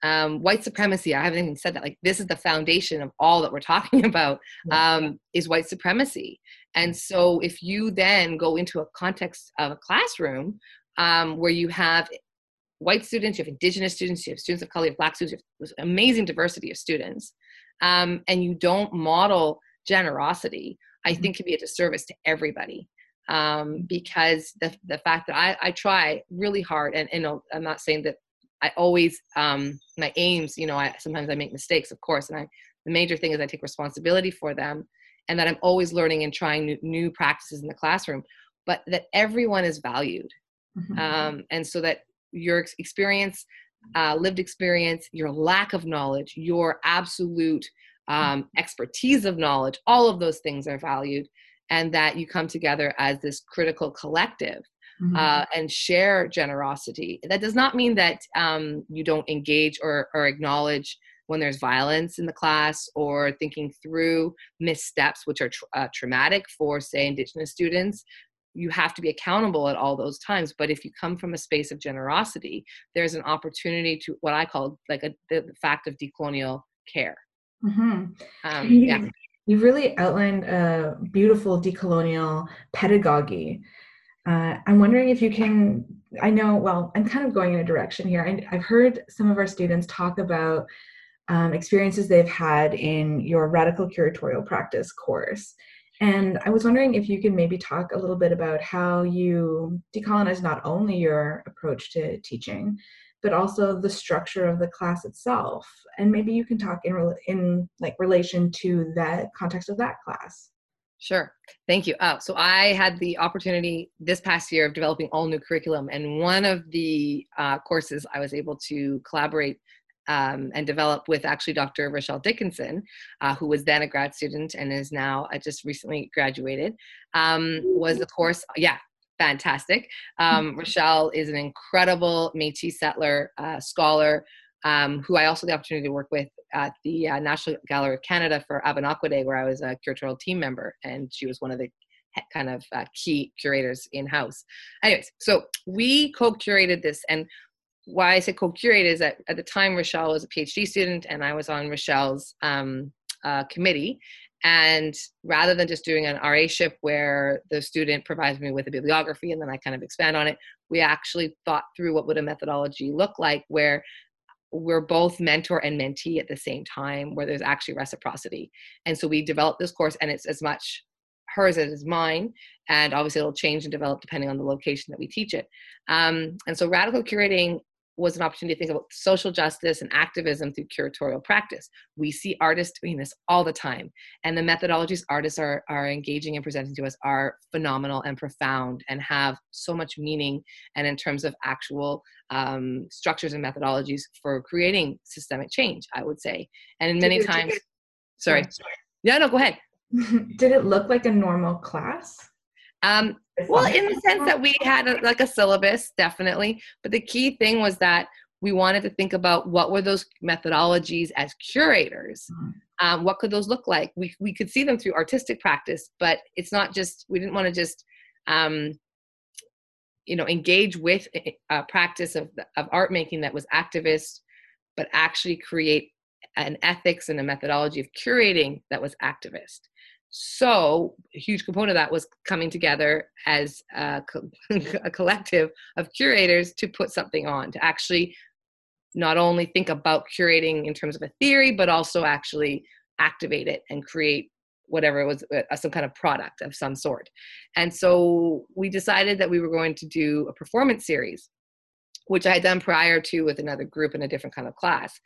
Um, white supremacy, I haven't even said that. Like, this is the foundation of all that we're talking about Yeah. um, is white supremacy. And so, if you then go into a context of a classroom um, where you have white students, you have indigenous students, you have students of color, you have black students, you have this amazing diversity of students, um, and you don't model generosity, I Mhm. think can be a disservice to everybody. Um, because the the fact that I, I try really hard, and know, I'm not saying that I always um, my aims, you know, I sometimes I make mistakes, of course, and I the major thing is I take responsibility for them, and that I'm always learning and trying new, new practices in the classroom, but that everyone is valued, Mhm. um, and so that your experience, uh, lived experience, your lack of knowledge, your absolute um, expertise of knowledge, all of those things are valued, and that you come together as this critical collective Mhm. uh, and share generosity. That does not mean that um, you don't engage or, or acknowledge when there's violence in the class or thinking through missteps, which are tr- uh, traumatic for, say, Indigenous students. You have to be accountable at all those times. But if you come from a space of generosity, there's an opportunity to what I call like a, the fact of decolonial care. Mhm. Um, You- yeah. You've really outlined a beautiful decolonial pedagogy. Uh, I'm wondering if you can. I know, well, I'm kind of going in a direction here. I, I've heard some of our students talk about um, experiences they've had in your radical curatorial practice course. And I was wondering if you could maybe talk a little bit about how you decolonize not only your approach to teaching, but also the structure of the class itself. And maybe you can talk in in like relation to that context of that class. Sure. Thank you. Uh, so I had the opportunity this past year of developing all new curriculum, and one of the uh, courses I was able to collaborate um, and develop with actually Dr. Rachelle Dickenson, uh, who was then a grad student and is now uh, just recently graduated, um, was the course. Yeah, fantastic. Um, Rachelle is an incredible Métis settler uh, scholar. Um, who I also had the opportunity to work with at the uh, National Gallery of Canada for Abadakone, where I was a curatorial team member, and she was one of the kind of uh, key curators in house. Anyways, so we co-curated this, and why I say co-curate is that at the time Rachelle was a PhD student, and I was on Rachelle's um, uh, committee. And rather than just doing an RA ship where the student provides me with a bibliography and then I kind of expand on it, we actually thought through what would a methodology look like where we're both mentor and mentee at the same time where there's actually reciprocity. And so we developed this course and it's as much hers as mine. And obviously it'll change and develop depending on the location that we teach it. Um, and so radical curating was an opportunity to think about social justice and activism through curatorial practice. We see artists doing this all the time, and the methodologies artists are, are engaging and presenting to us are phenomenal and profound and have so much meaning and in terms of actual um, structures and methodologies for creating systemic change, I would say. And in many times, sorry. sorry. Yeah, no, go ahead. Did it look like a normal class? Um, well, in the sense that we had a, like a syllabus, definitely. But the key thing was that we wanted to think about what were those methodologies as curators. Mm-hmm. Um, what could those look like? We we could see them through artistic practice, but it's not just. We didn't want to just. Um, you know engage with a practice of, of art making that was activist but actually create an ethics and a methodology of curating that was activist so a huge component of that was coming together as a, co- a, collective of curators to put something on to actually not only think about curating in terms of a theory but also actually activate it and create whatever it was uh, some kind of product of some sort. And so we decided that we were going to do a performance series which I had done prior to with another group in a different kind of class.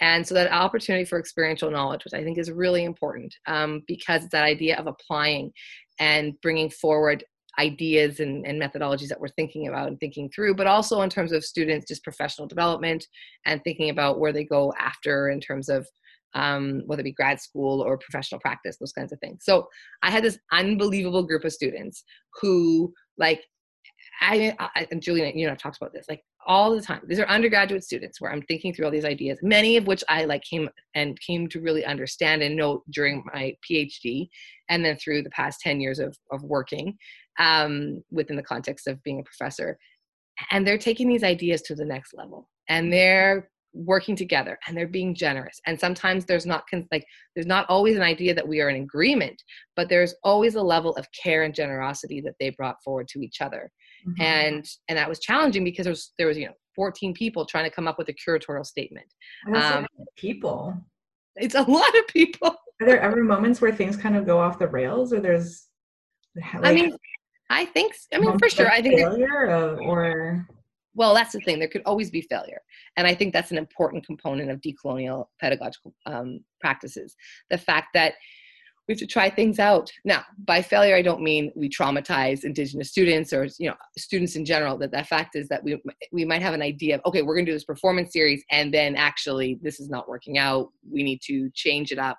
And so that opportunity for experiential knowledge, which I think is really important um, because it's that idea of applying and bringing forward ideas and, and, methodologies that we're thinking about and thinking through, but also in terms of students, just professional development and thinking about where they go after in terms of um, whether it be grad school or professional practice, those kinds of things. So I had this unbelievable group of students who like I, I and Julian, you know, I've talked about this like all the time. These are undergraduate students where I'm thinking through all these ideas, many of which I like came and came to really understand and know during my PhD, and then through the past ten years of of working um, within the context of being a professor. And they're taking these ideas to the next level, and they're working together and they're being generous and sometimes there's not like there's not always an idea that we are in agreement but there's always a level of care and generosity that they brought forward to each other mm-hmm. and and that was challenging because there was there was you know 14 people trying to come up with a curatorial statement. Um, people. it's a lot of people. Are there ever moments where things kind of go off the rails or there's like, i mean i think i mean for sure i think failure of, or? Well that's the thing there could always be failure and i think that's an important component of decolonial pedagogical um, practices. The fact that we have to try things out. Now by failure i don't mean we traumatize indigenous students or you know students in general that the fact is that we we might have an idea of okay we're going to do this performance series and then actually this is not working out. We need to change it up.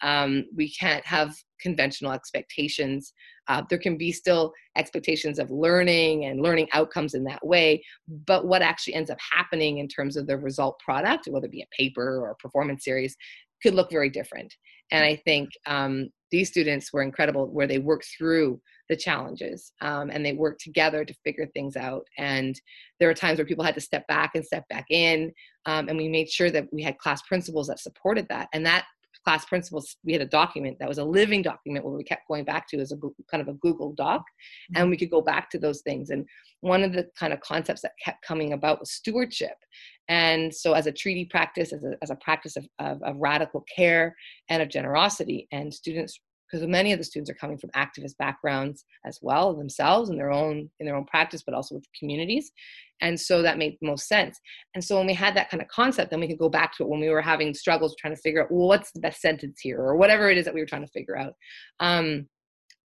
Um, we can't have conventional expectations. Uh, there can be still expectations of learning and learning outcomes in that way but what actually ends up happening in terms of the result product whether it be a paper or a performance series could look very different and i think um, these students were incredible where they worked through the challenges um, and they worked together to figure things out. And there were times where people had to step back and step back in um, and we made sure that we had class principals that supported that. And that class principals we had a document that was a living document where we kept going back to as a kind of a google doc and mm-hmm. we could go back to those things. And one of the kind of concepts that kept coming about was stewardship and so as a treaty practice as a, as a practice of, of, of radical care and of generosity and students because many of the students are coming from activist backgrounds as well themselves in their own in their own practice but also with communities. And so that made most sense. And so when we had that kind of concept then we could go back to it when we were having struggles trying to figure out well, what's the best sentence here or whatever it is that we were trying to figure out. Um,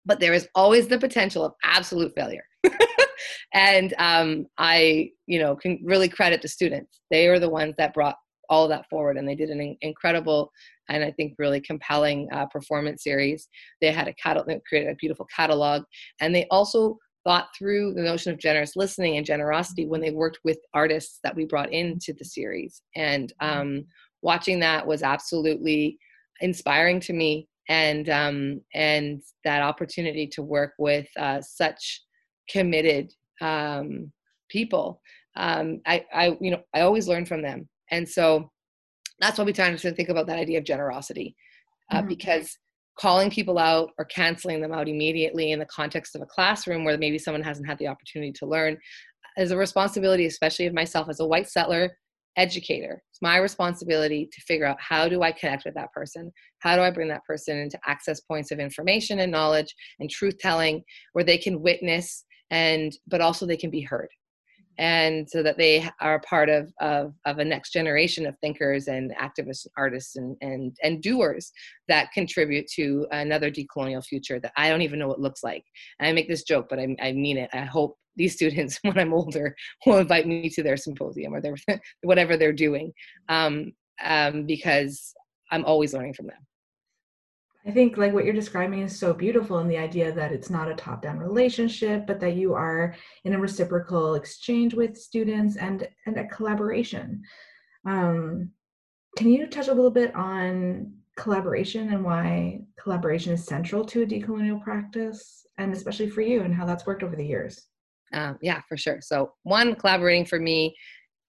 but there is always the potential of absolute failure and um, i you know can really credit the students they are the ones that brought all that forward and they did an incredible and I think really compelling uh, performance series. They had a catalog, created a beautiful catalog, and they also thought through the notion of generous listening and generosity when they worked with artists that we brought into the series. And um, watching that was absolutely inspiring to me, and um, and that opportunity to work with uh, such committed um, people. Um, I, I, you know, I always learn from them, and so that's why we try to think about that idea of generosity uh, mm-hmm. because calling people out or canceling them out immediately in the context of a classroom where maybe someone hasn't had the opportunity to learn is a responsibility especially of myself as a white settler educator it's my responsibility to figure out how do i connect with that person how do i bring that person into access points of information and knowledge and truth telling where they can witness and but also they can be heard. And so that they are part of, of, of a next generation of thinkers and activists artists and, and, and doers that contribute to another decolonial future that i don't even know what looks like. And i make this joke but i, I mean it. I hope these students when i'm older will invite me to their symposium or their whatever they're doing um, um, because i'm always learning from them I think like what you're describing is so beautiful in the idea that it's not a top-down relationship, but that you are in a reciprocal exchange with students and and a collaboration. Um, can you touch a little bit on collaboration and why collaboration is central to a decolonial practice, and especially for you, and how that's worked over the years? Um, yeah, for sure. So one, collaborating for me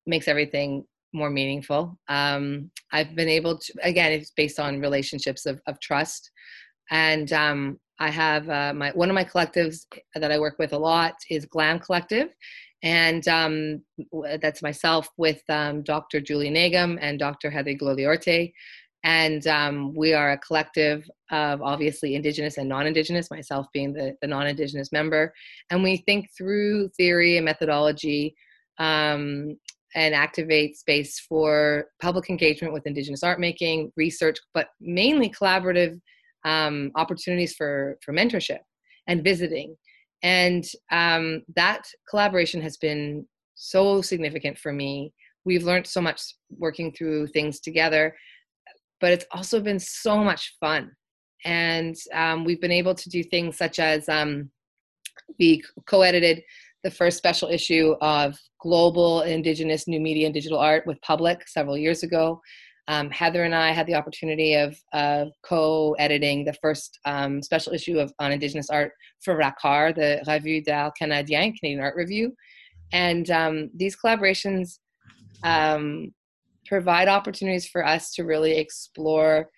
makes everything more meaningful. Um, I've been able to, again, it's based on relationships of, of trust. And um, I have uh, my one of my collectives that I work with a lot is Glam Collective, and um, that's myself with um, Dr. Julie Nagam and Dr. Heather Igloliorte. And um, we are a collective of obviously Indigenous and non Indigenous, myself being the, the non Indigenous member. And we think through theory and methodology um, and activate space for public engagement with Indigenous art making, research, but mainly collaborative um, opportunities for, for mentorship and visiting. And um, that collaboration has been so significant for me. We've learned so much working through things together, but it's also been so much fun. And um, we've been able to do things such as um, we co edited the first special issue of Global Indigenous New Media and Digital Art with Public several years ago. Um, Heather and I had the opportunity of, of co-editing the first um, special issue of on Indigenous art for RACAR, the Revue d'Art Canadien, Canadian Art Review. And um, these collaborations um, provide opportunities for us to really explore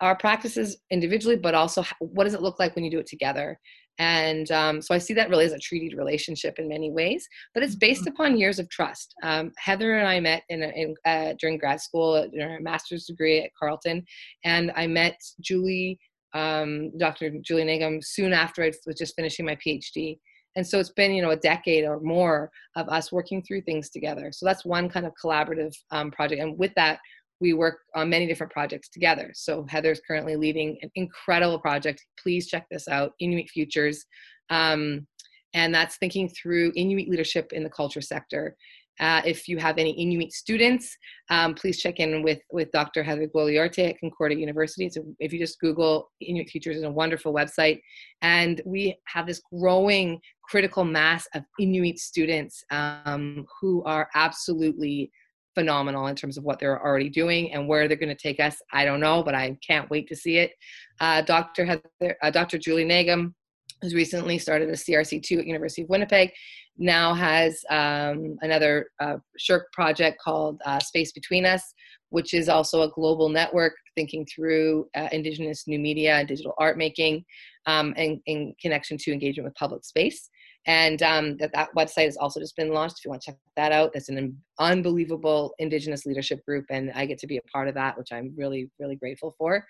our practices individually, but also what does it look like when you do it together? And um, so I see that really as a treated relationship in many ways, but it's based mm-hmm. upon years of trust. Um, Heather and I met in, in uh, during grad school, uh, in our master's degree at Carleton, and I met Julie, um, Dr. Julie Nagam, soon after I was just finishing my PhD. And so it's been, you know, a decade or more of us working through things together. So that's one kind of collaborative um, project. And with that, we work on many different projects together. So Heather's currently leading an incredible project. Please check this out, Inuit Futures. Um, and that's thinking through Inuit leadership in the culture sector. Uh, if you have any Inuit students, um, please check in with, with Dr. Heather Igloliorte at Concordia University. So if you just Google Inuit Futures, is a wonderful website. And we have this growing critical mass of Inuit students um, who are absolutely phenomenal in terms of what they're already doing and where they're going to take us. I don't know, but I can't wait to see it. Uh, Dr. Heather, uh, Dr. Julie Nagam, who's recently started a CRC2 at University of Winnipeg, now has um, another uh, SSHRC project called uh, Space Between Us, which is also a global network thinking through uh, Indigenous new media and digital art making um, in, in connection to engagement with public space and um, that that website has also just been launched if you want to check that out. That's an unbelievable indigenous leadership group and i get to be a part of that which i'm really really grateful for.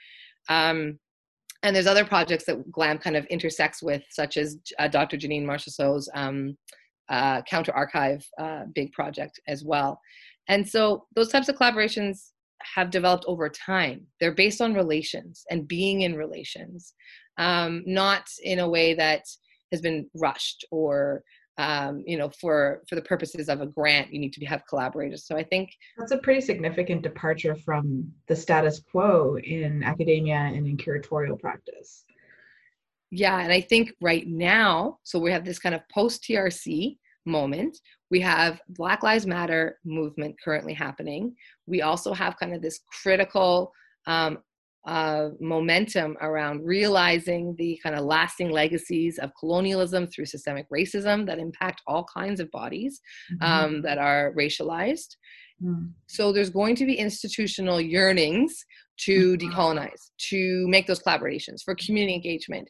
Um, and there's other projects that glam kind of intersects with such as uh, dr janine marchessault's um, uh, counter archive uh, big project as well. And so those types of collaborations have developed over time. They're based on relations and being in relations um, not in a way that has been rushed or um, you know for for the purposes of a grant you need to have collaborators. So i think that's a pretty significant departure from the status quo in academia and in curatorial practice. Yeah and i think right now so we have this kind of post trc moment. We have black lives matter movement currently happening. We also have kind of this critical um, uh, momentum around realizing the kind of lasting legacies of colonialism through systemic racism that impact all kinds of bodies mm-hmm. um, that are racialized. Mm. So there's going to be institutional yearnings to mm-hmm. decolonize, to make those collaborations for community engagement.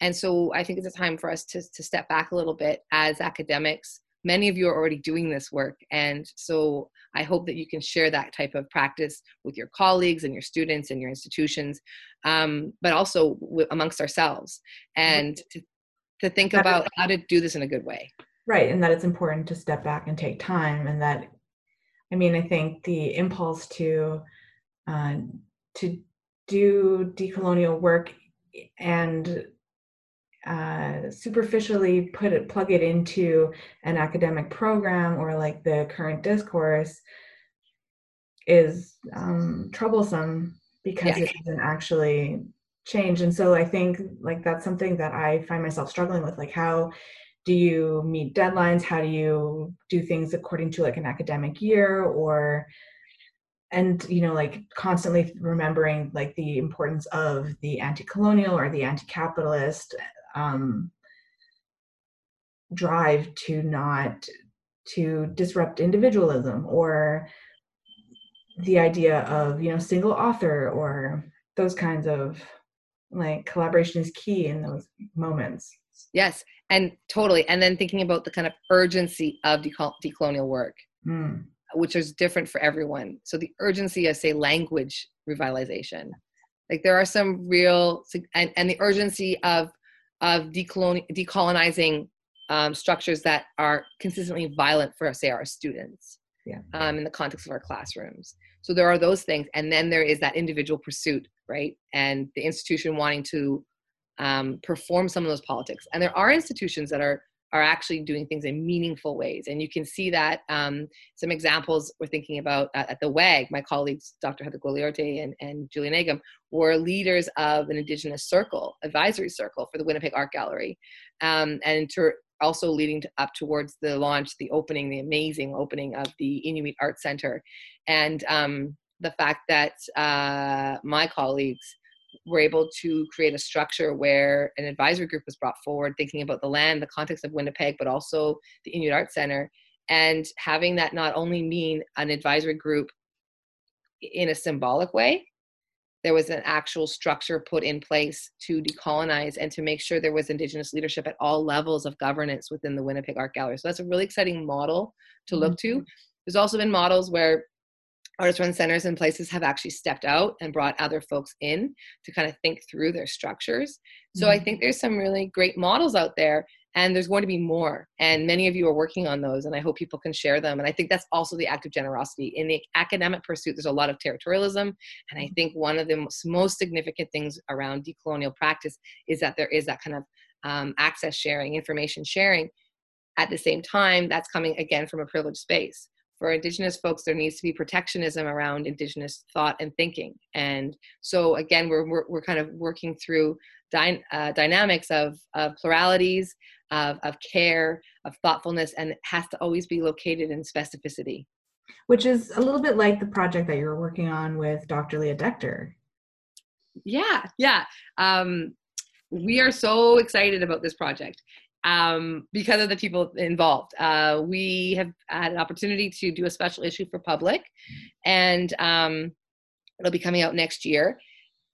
And so I think it's a time for us to, to step back a little bit as academics many of you are already doing this work and so i hope that you can share that type of practice with your colleagues and your students and your institutions um, but also w- amongst ourselves and to, to think about how to do this in a good way. Right and that it's important to step back and take time and that i mean i think the impulse to uh, to do decolonial work and uh, superficially put it plug it into an academic program or like the current discourse is um, troublesome because yeah. it doesn't actually change and so i think like that's something that i find myself struggling with like how do you meet deadlines how do you do things according to like an academic year or and you know like constantly remembering like the importance of the anti-colonial or the anti-capitalist um, drive to not to disrupt individualism or the idea of you know single author or those kinds of like collaboration is key in those moments. Yes and totally and then thinking about the kind of urgency of decolonial work mm. which is different for everyone. So the urgency of say language revitalization. Like there are some real and, and the urgency of of decoloni- decolonizing um, structures that are consistently violent for say our students yeah. um, in the context of our classrooms. So there are those things and then there is that individual pursuit right? And the institution wanting to um, perform some of those politics. And there are institutions that are are actually doing things in meaningful ways. And you can see that um, some examples we're thinking about at, the WAG my colleagues dr heather Igloliorte and, and Julie Nagam were leaders of an indigenous circle advisory circle for the winnipeg art gallery um, and to, also leading to, up towards the launch the opening the amazing opening of the inuit art center. And um, the fact that uh, my colleagues were able to create a structure where an advisory group was brought forward thinking about the land the context of winnipeg but also the inuit art center and having that not only mean an advisory group in a symbolic way there was an actual structure put in place to decolonize and to make sure there was indigenous leadership at all levels of governance within the winnipeg art gallery so that's a really exciting model to look mm-hmm. to there's also been models where artist run centers and places have actually stepped out and brought other folks in to kind of think through their structures. So mm-hmm. I think there's some really great models out there and there's going to be more and many of you are working on those and i hope people can share them and i think that's also the act of generosity in the academic pursuit there's a lot of territorialism and i mm-hmm. think one of the most, most significant things around decolonial practice is that there is that kind of um, access sharing information sharing at the same time that's coming again from a privileged space for indigenous folks there needs to be protectionism around indigenous thought and thinking. And so again we're we're, we're kind of working through dy- uh, dynamics of, of pluralities of, of care of thoughtfulness and it has to always be located in specificity. Which is a little bit like the project that you were working on with dr leah decter yeah yeah. Um, we are so excited about this project um, because of the people involved. Uh, we have had an opportunity to do a special issue for public, and um, it'll be coming out next year.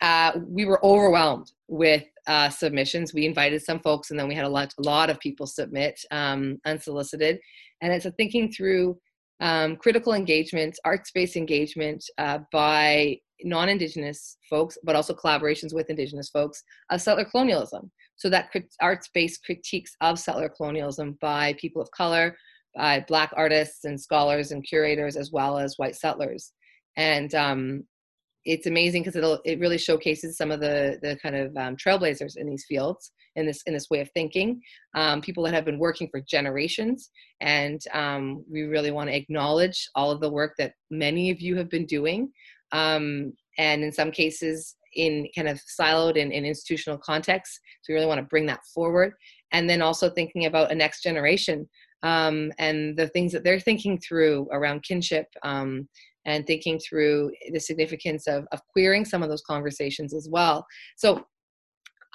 Uh, we were overwhelmed with uh, submissions. We invited some folks, and then we had a lot, a lot of people submit um, unsolicited. And it's a thinking through um, critical engagement, art space engagement uh, by non Indigenous folks, but also collaborations with Indigenous folks of settler colonialism. So that arts-based critiques of settler colonialism by people of color, by Black artists and scholars and curators, as well as white settlers. And um, it's amazing because it'll it really showcases some of the the kind of um, trailblazers in these fields in this in this way of thinking um, people that have been working for generations and um, we really want to acknowledge all of the work that many of you have been doing um, and in some cases in kind of siloed in, in institutional contexts. So we really want to bring that forward. And then also thinking about a next generation um, and the things that they're thinking through around kinship um, and thinking through the significance of, of queering some of those conversations as well. So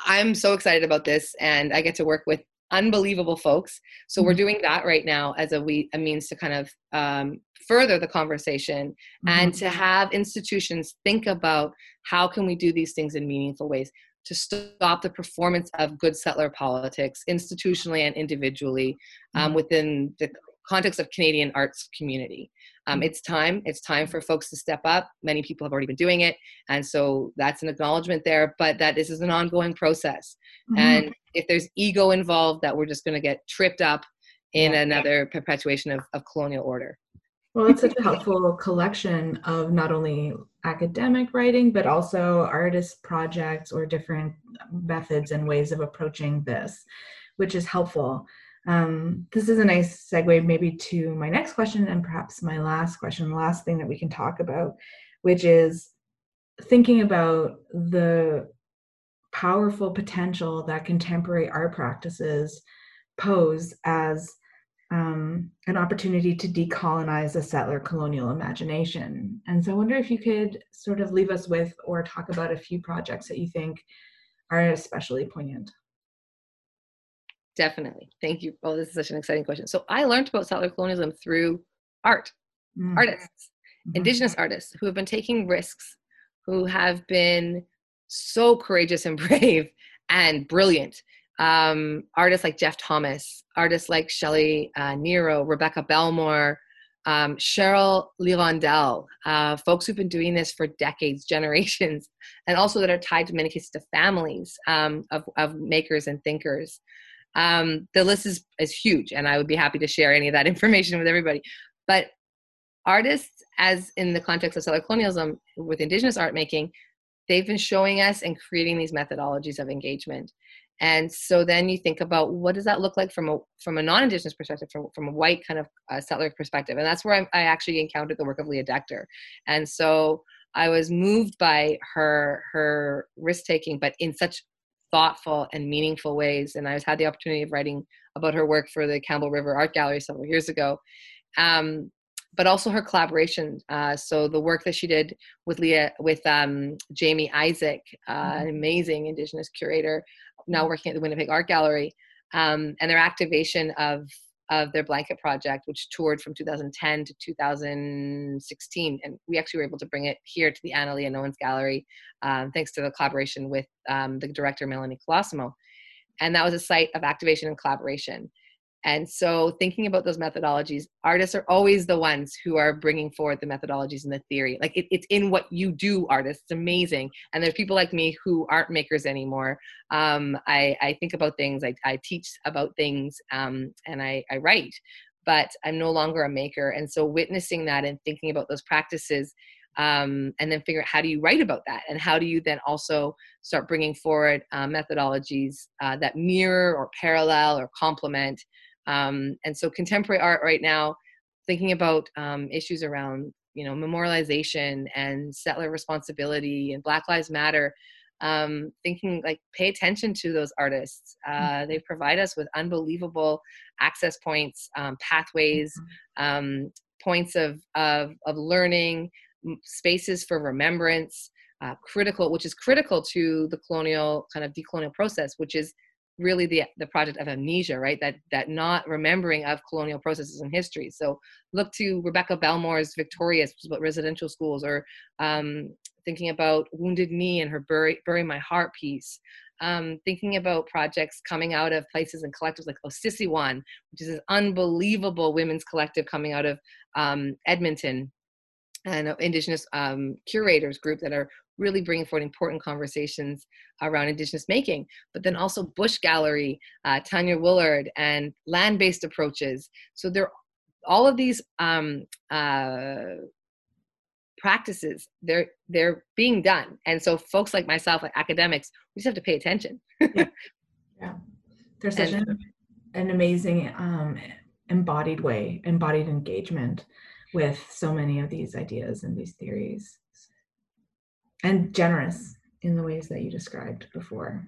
I'm so excited about this, and I get to work with unbelievable folks. So we're mm-hmm. doing that right now as a we a means to kind of um, further the conversation mm-hmm. and to have institutions think about how can we do these things in meaningful ways to stop the performance of good settler politics institutionally and individually um, mm-hmm. within the context of Canadian arts community. Um, mm-hmm. it's time. It's time for folks to step up. Many people have already been doing it, and so that's an acknowledgement there. But that this is an ongoing process, mm-hmm. and if there's ego involved, that we're just going to get tripped up in yeah. another perpetuation of, of colonial order. Well, it's such a helpful collection of not only academic writing, but also artist projects or different methods and ways of approaching this, which is helpful. Um, this is a nice segue, maybe, to my next question and perhaps my last question, the last thing that we can talk about, which is thinking about the powerful potential that contemporary art practices pose as um, an opportunity to decolonize the settler colonial imagination. And so I wonder if you could sort of leave us with or talk about a few projects that you think are especially poignant. Definitely. Thank you. Oh, this is such an exciting question. So I learned about settler colonialism through art, mm. artists, mm-hmm. indigenous artists who have been taking risks, who have been so courageous and brave and brilliant um, artists like Jeff Thomas, artists like Shelley uh, Niro, Rebecca Belmore, um, Cheryl L'Hirondelle, uh, folks who've been doing this for decades, generations, and also that are tied to many cases to families um, of, of makers and thinkers. Um, the list is, is huge, and I would be happy to share any of that information with everybody. But artists, as in the context of settler colonialism with indigenous art making, they've been showing us and creating these methodologies of engagement. And so then you think about what does that look like from a from a non-indigenous perspective from, from a white kind of uh, settler perspective? And that's where I, I actually encountered the work of leah decter and so i was moved by her her risk taking but in such thoughtful and meaningful ways and i was had the opportunity of writing about her work for the campbell river art gallery several years ago um, but also her collaboration. Uh, so the work that she did with Leah, with um, Jaimie Isaac, uh, mm-hmm. an amazing Indigenous curator, now working at the Winnipeg Art Gallery, um, and their activation of of their blanket project, which toured from 2010 to 2016, and we actually were able to bring it here to the Anna Leonowens Gallery, um, thanks to the collaboration with um, the director Melanie Colosimo, and that was a site of activation and collaboration. And so, thinking about those methodologies, artists are always the ones who are bringing forward the methodologies and the theory. Like it, it's in what you do, artists. It's amazing. And there's people like me who aren't makers anymore. Um, I, I, think about things, I, I teach about things, um, and I, I write, but I'm no longer a maker. And so, witnessing that and thinking about those practices um, and then figure out how do you write about that and how do you then also start bringing forward uh, methodologies uh, that mirror or parallel or complement um, and so contemporary art right now, thinking about um, issues around you know memorialization and settler responsibility and Black Lives Matter, um, thinking like pay attention to those artists. Uh, mm-hmm. They provide us with unbelievable access points, um, pathways, mm-hmm. um, points of, of of learning, spaces for remembrance. Uh, critical, which is critical to the colonial kind of decolonial process, which is really the the project of amnesia right? That that not remembering of colonial processes and history. So look to rebecca belmore's victorious which is about residential schools or um, thinking about wounded knee and her bury, bury my heart piece. Um, thinking about projects coming out of places and collectives like Ociciwan, which is an unbelievable women's collective coming out of um, Edmonton, and Indigenous um, curators group that are really bringing forward important conversations around Indigenous making, but then also Bush Gallery, uh, Tania Willard, and land-based approaches. So there, all of these um, uh, practices, they're they're being done, and so folks like myself, like academics, we just have to pay attention. yeah. yeah, there's such and, an, an amazing um, embodied way, embodied engagement with so many of these ideas and these theories and generous in the ways that you described before.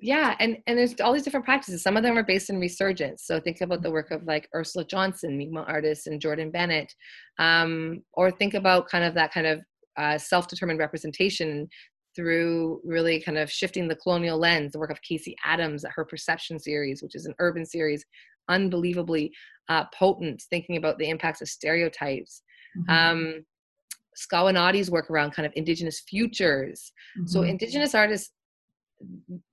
Yeah and and there's all these different practices. Some of them are based in resurgence. So think about the work of like ursula johnson mi'kmaq artist and jordan bennett. Um, or think about kind of that kind of uh, self-determined representation through really kind of shifting the colonial lens the work of KC Adams her perception series which is an urban series unbelievably uh, potent thinking about the impacts of stereotypes. Mm-hmm. um, Skawennati's work around kind of indigenous futures. Mm-hmm. So indigenous artists,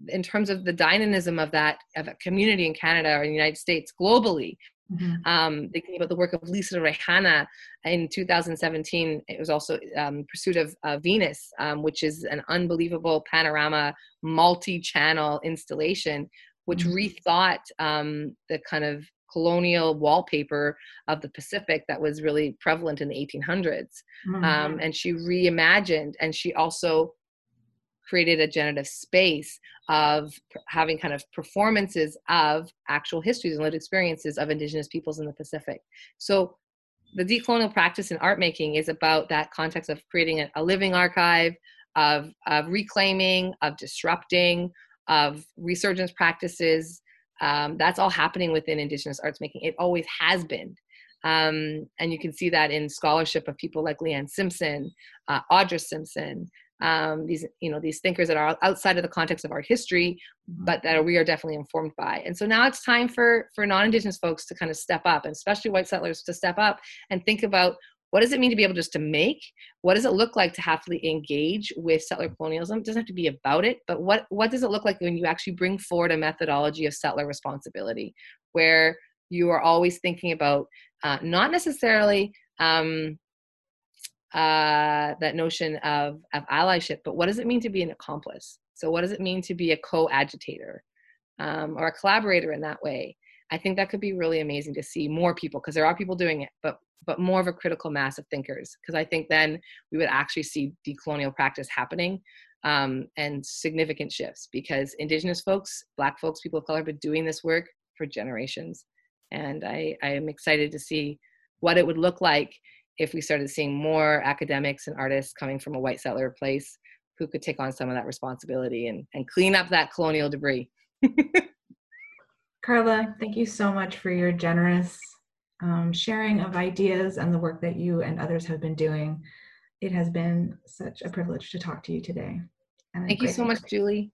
in terms of the dynamism of that of a community in Canada or in the United States globally, mm-hmm. um, thinking about the work of Lisa Reihana in 2017, it was also um, Pursuit of uh, Venus, um, which is an unbelievable panorama multi-channel installation, which mm-hmm. rethought um, the kind of colonial wallpaper of the Pacific that was really prevalent in the 1800s. Mm-hmm. Um, and she reimagined, and she also created a generative space of having kind of performances of actual histories and lived experiences of indigenous peoples in the pacific so the decolonial practice in art making is about that context of creating a, a living archive of, of reclaiming of disrupting of resurgence practices um, that's all happening within indigenous arts making. It always has been. Um, and you can see that in scholarship of people like leanne simpson uh, audra simpson um, these you know these thinkers that are outside of the context of art history but that we are definitely informed by. And so now it's time for for non-indigenous folks to kind of step up and especially white settlers to step up and think about what does it mean to be able just to make what does it look like to happily engage with settler colonialism it doesn't have to be about it but what what does it look like when you actually bring forward a methodology of settler responsibility where you are always thinking about uh, not necessarily um, uh, that notion of, of allyship, but what does it mean to be an accomplice? So, what does it mean to be a co agitator um, or a collaborator in that way? I think that could be really amazing to see more people because there are people doing it, but but more of a critical mass of thinkers because I think then we would actually see decolonial practice happening um, and significant shifts because Indigenous folks, Black folks, people of color have been doing this work for generations, and I I am excited to see what it would look like if we started seeing more academics and artists coming from a white settler place who could take on some of that responsibility and, and clean up that colonial debris. Carla, thank you so much for your generous um, sharing of ideas and the work that you and others have been doing. It has been such a privilege to talk to you today. And thank you so much, Julie.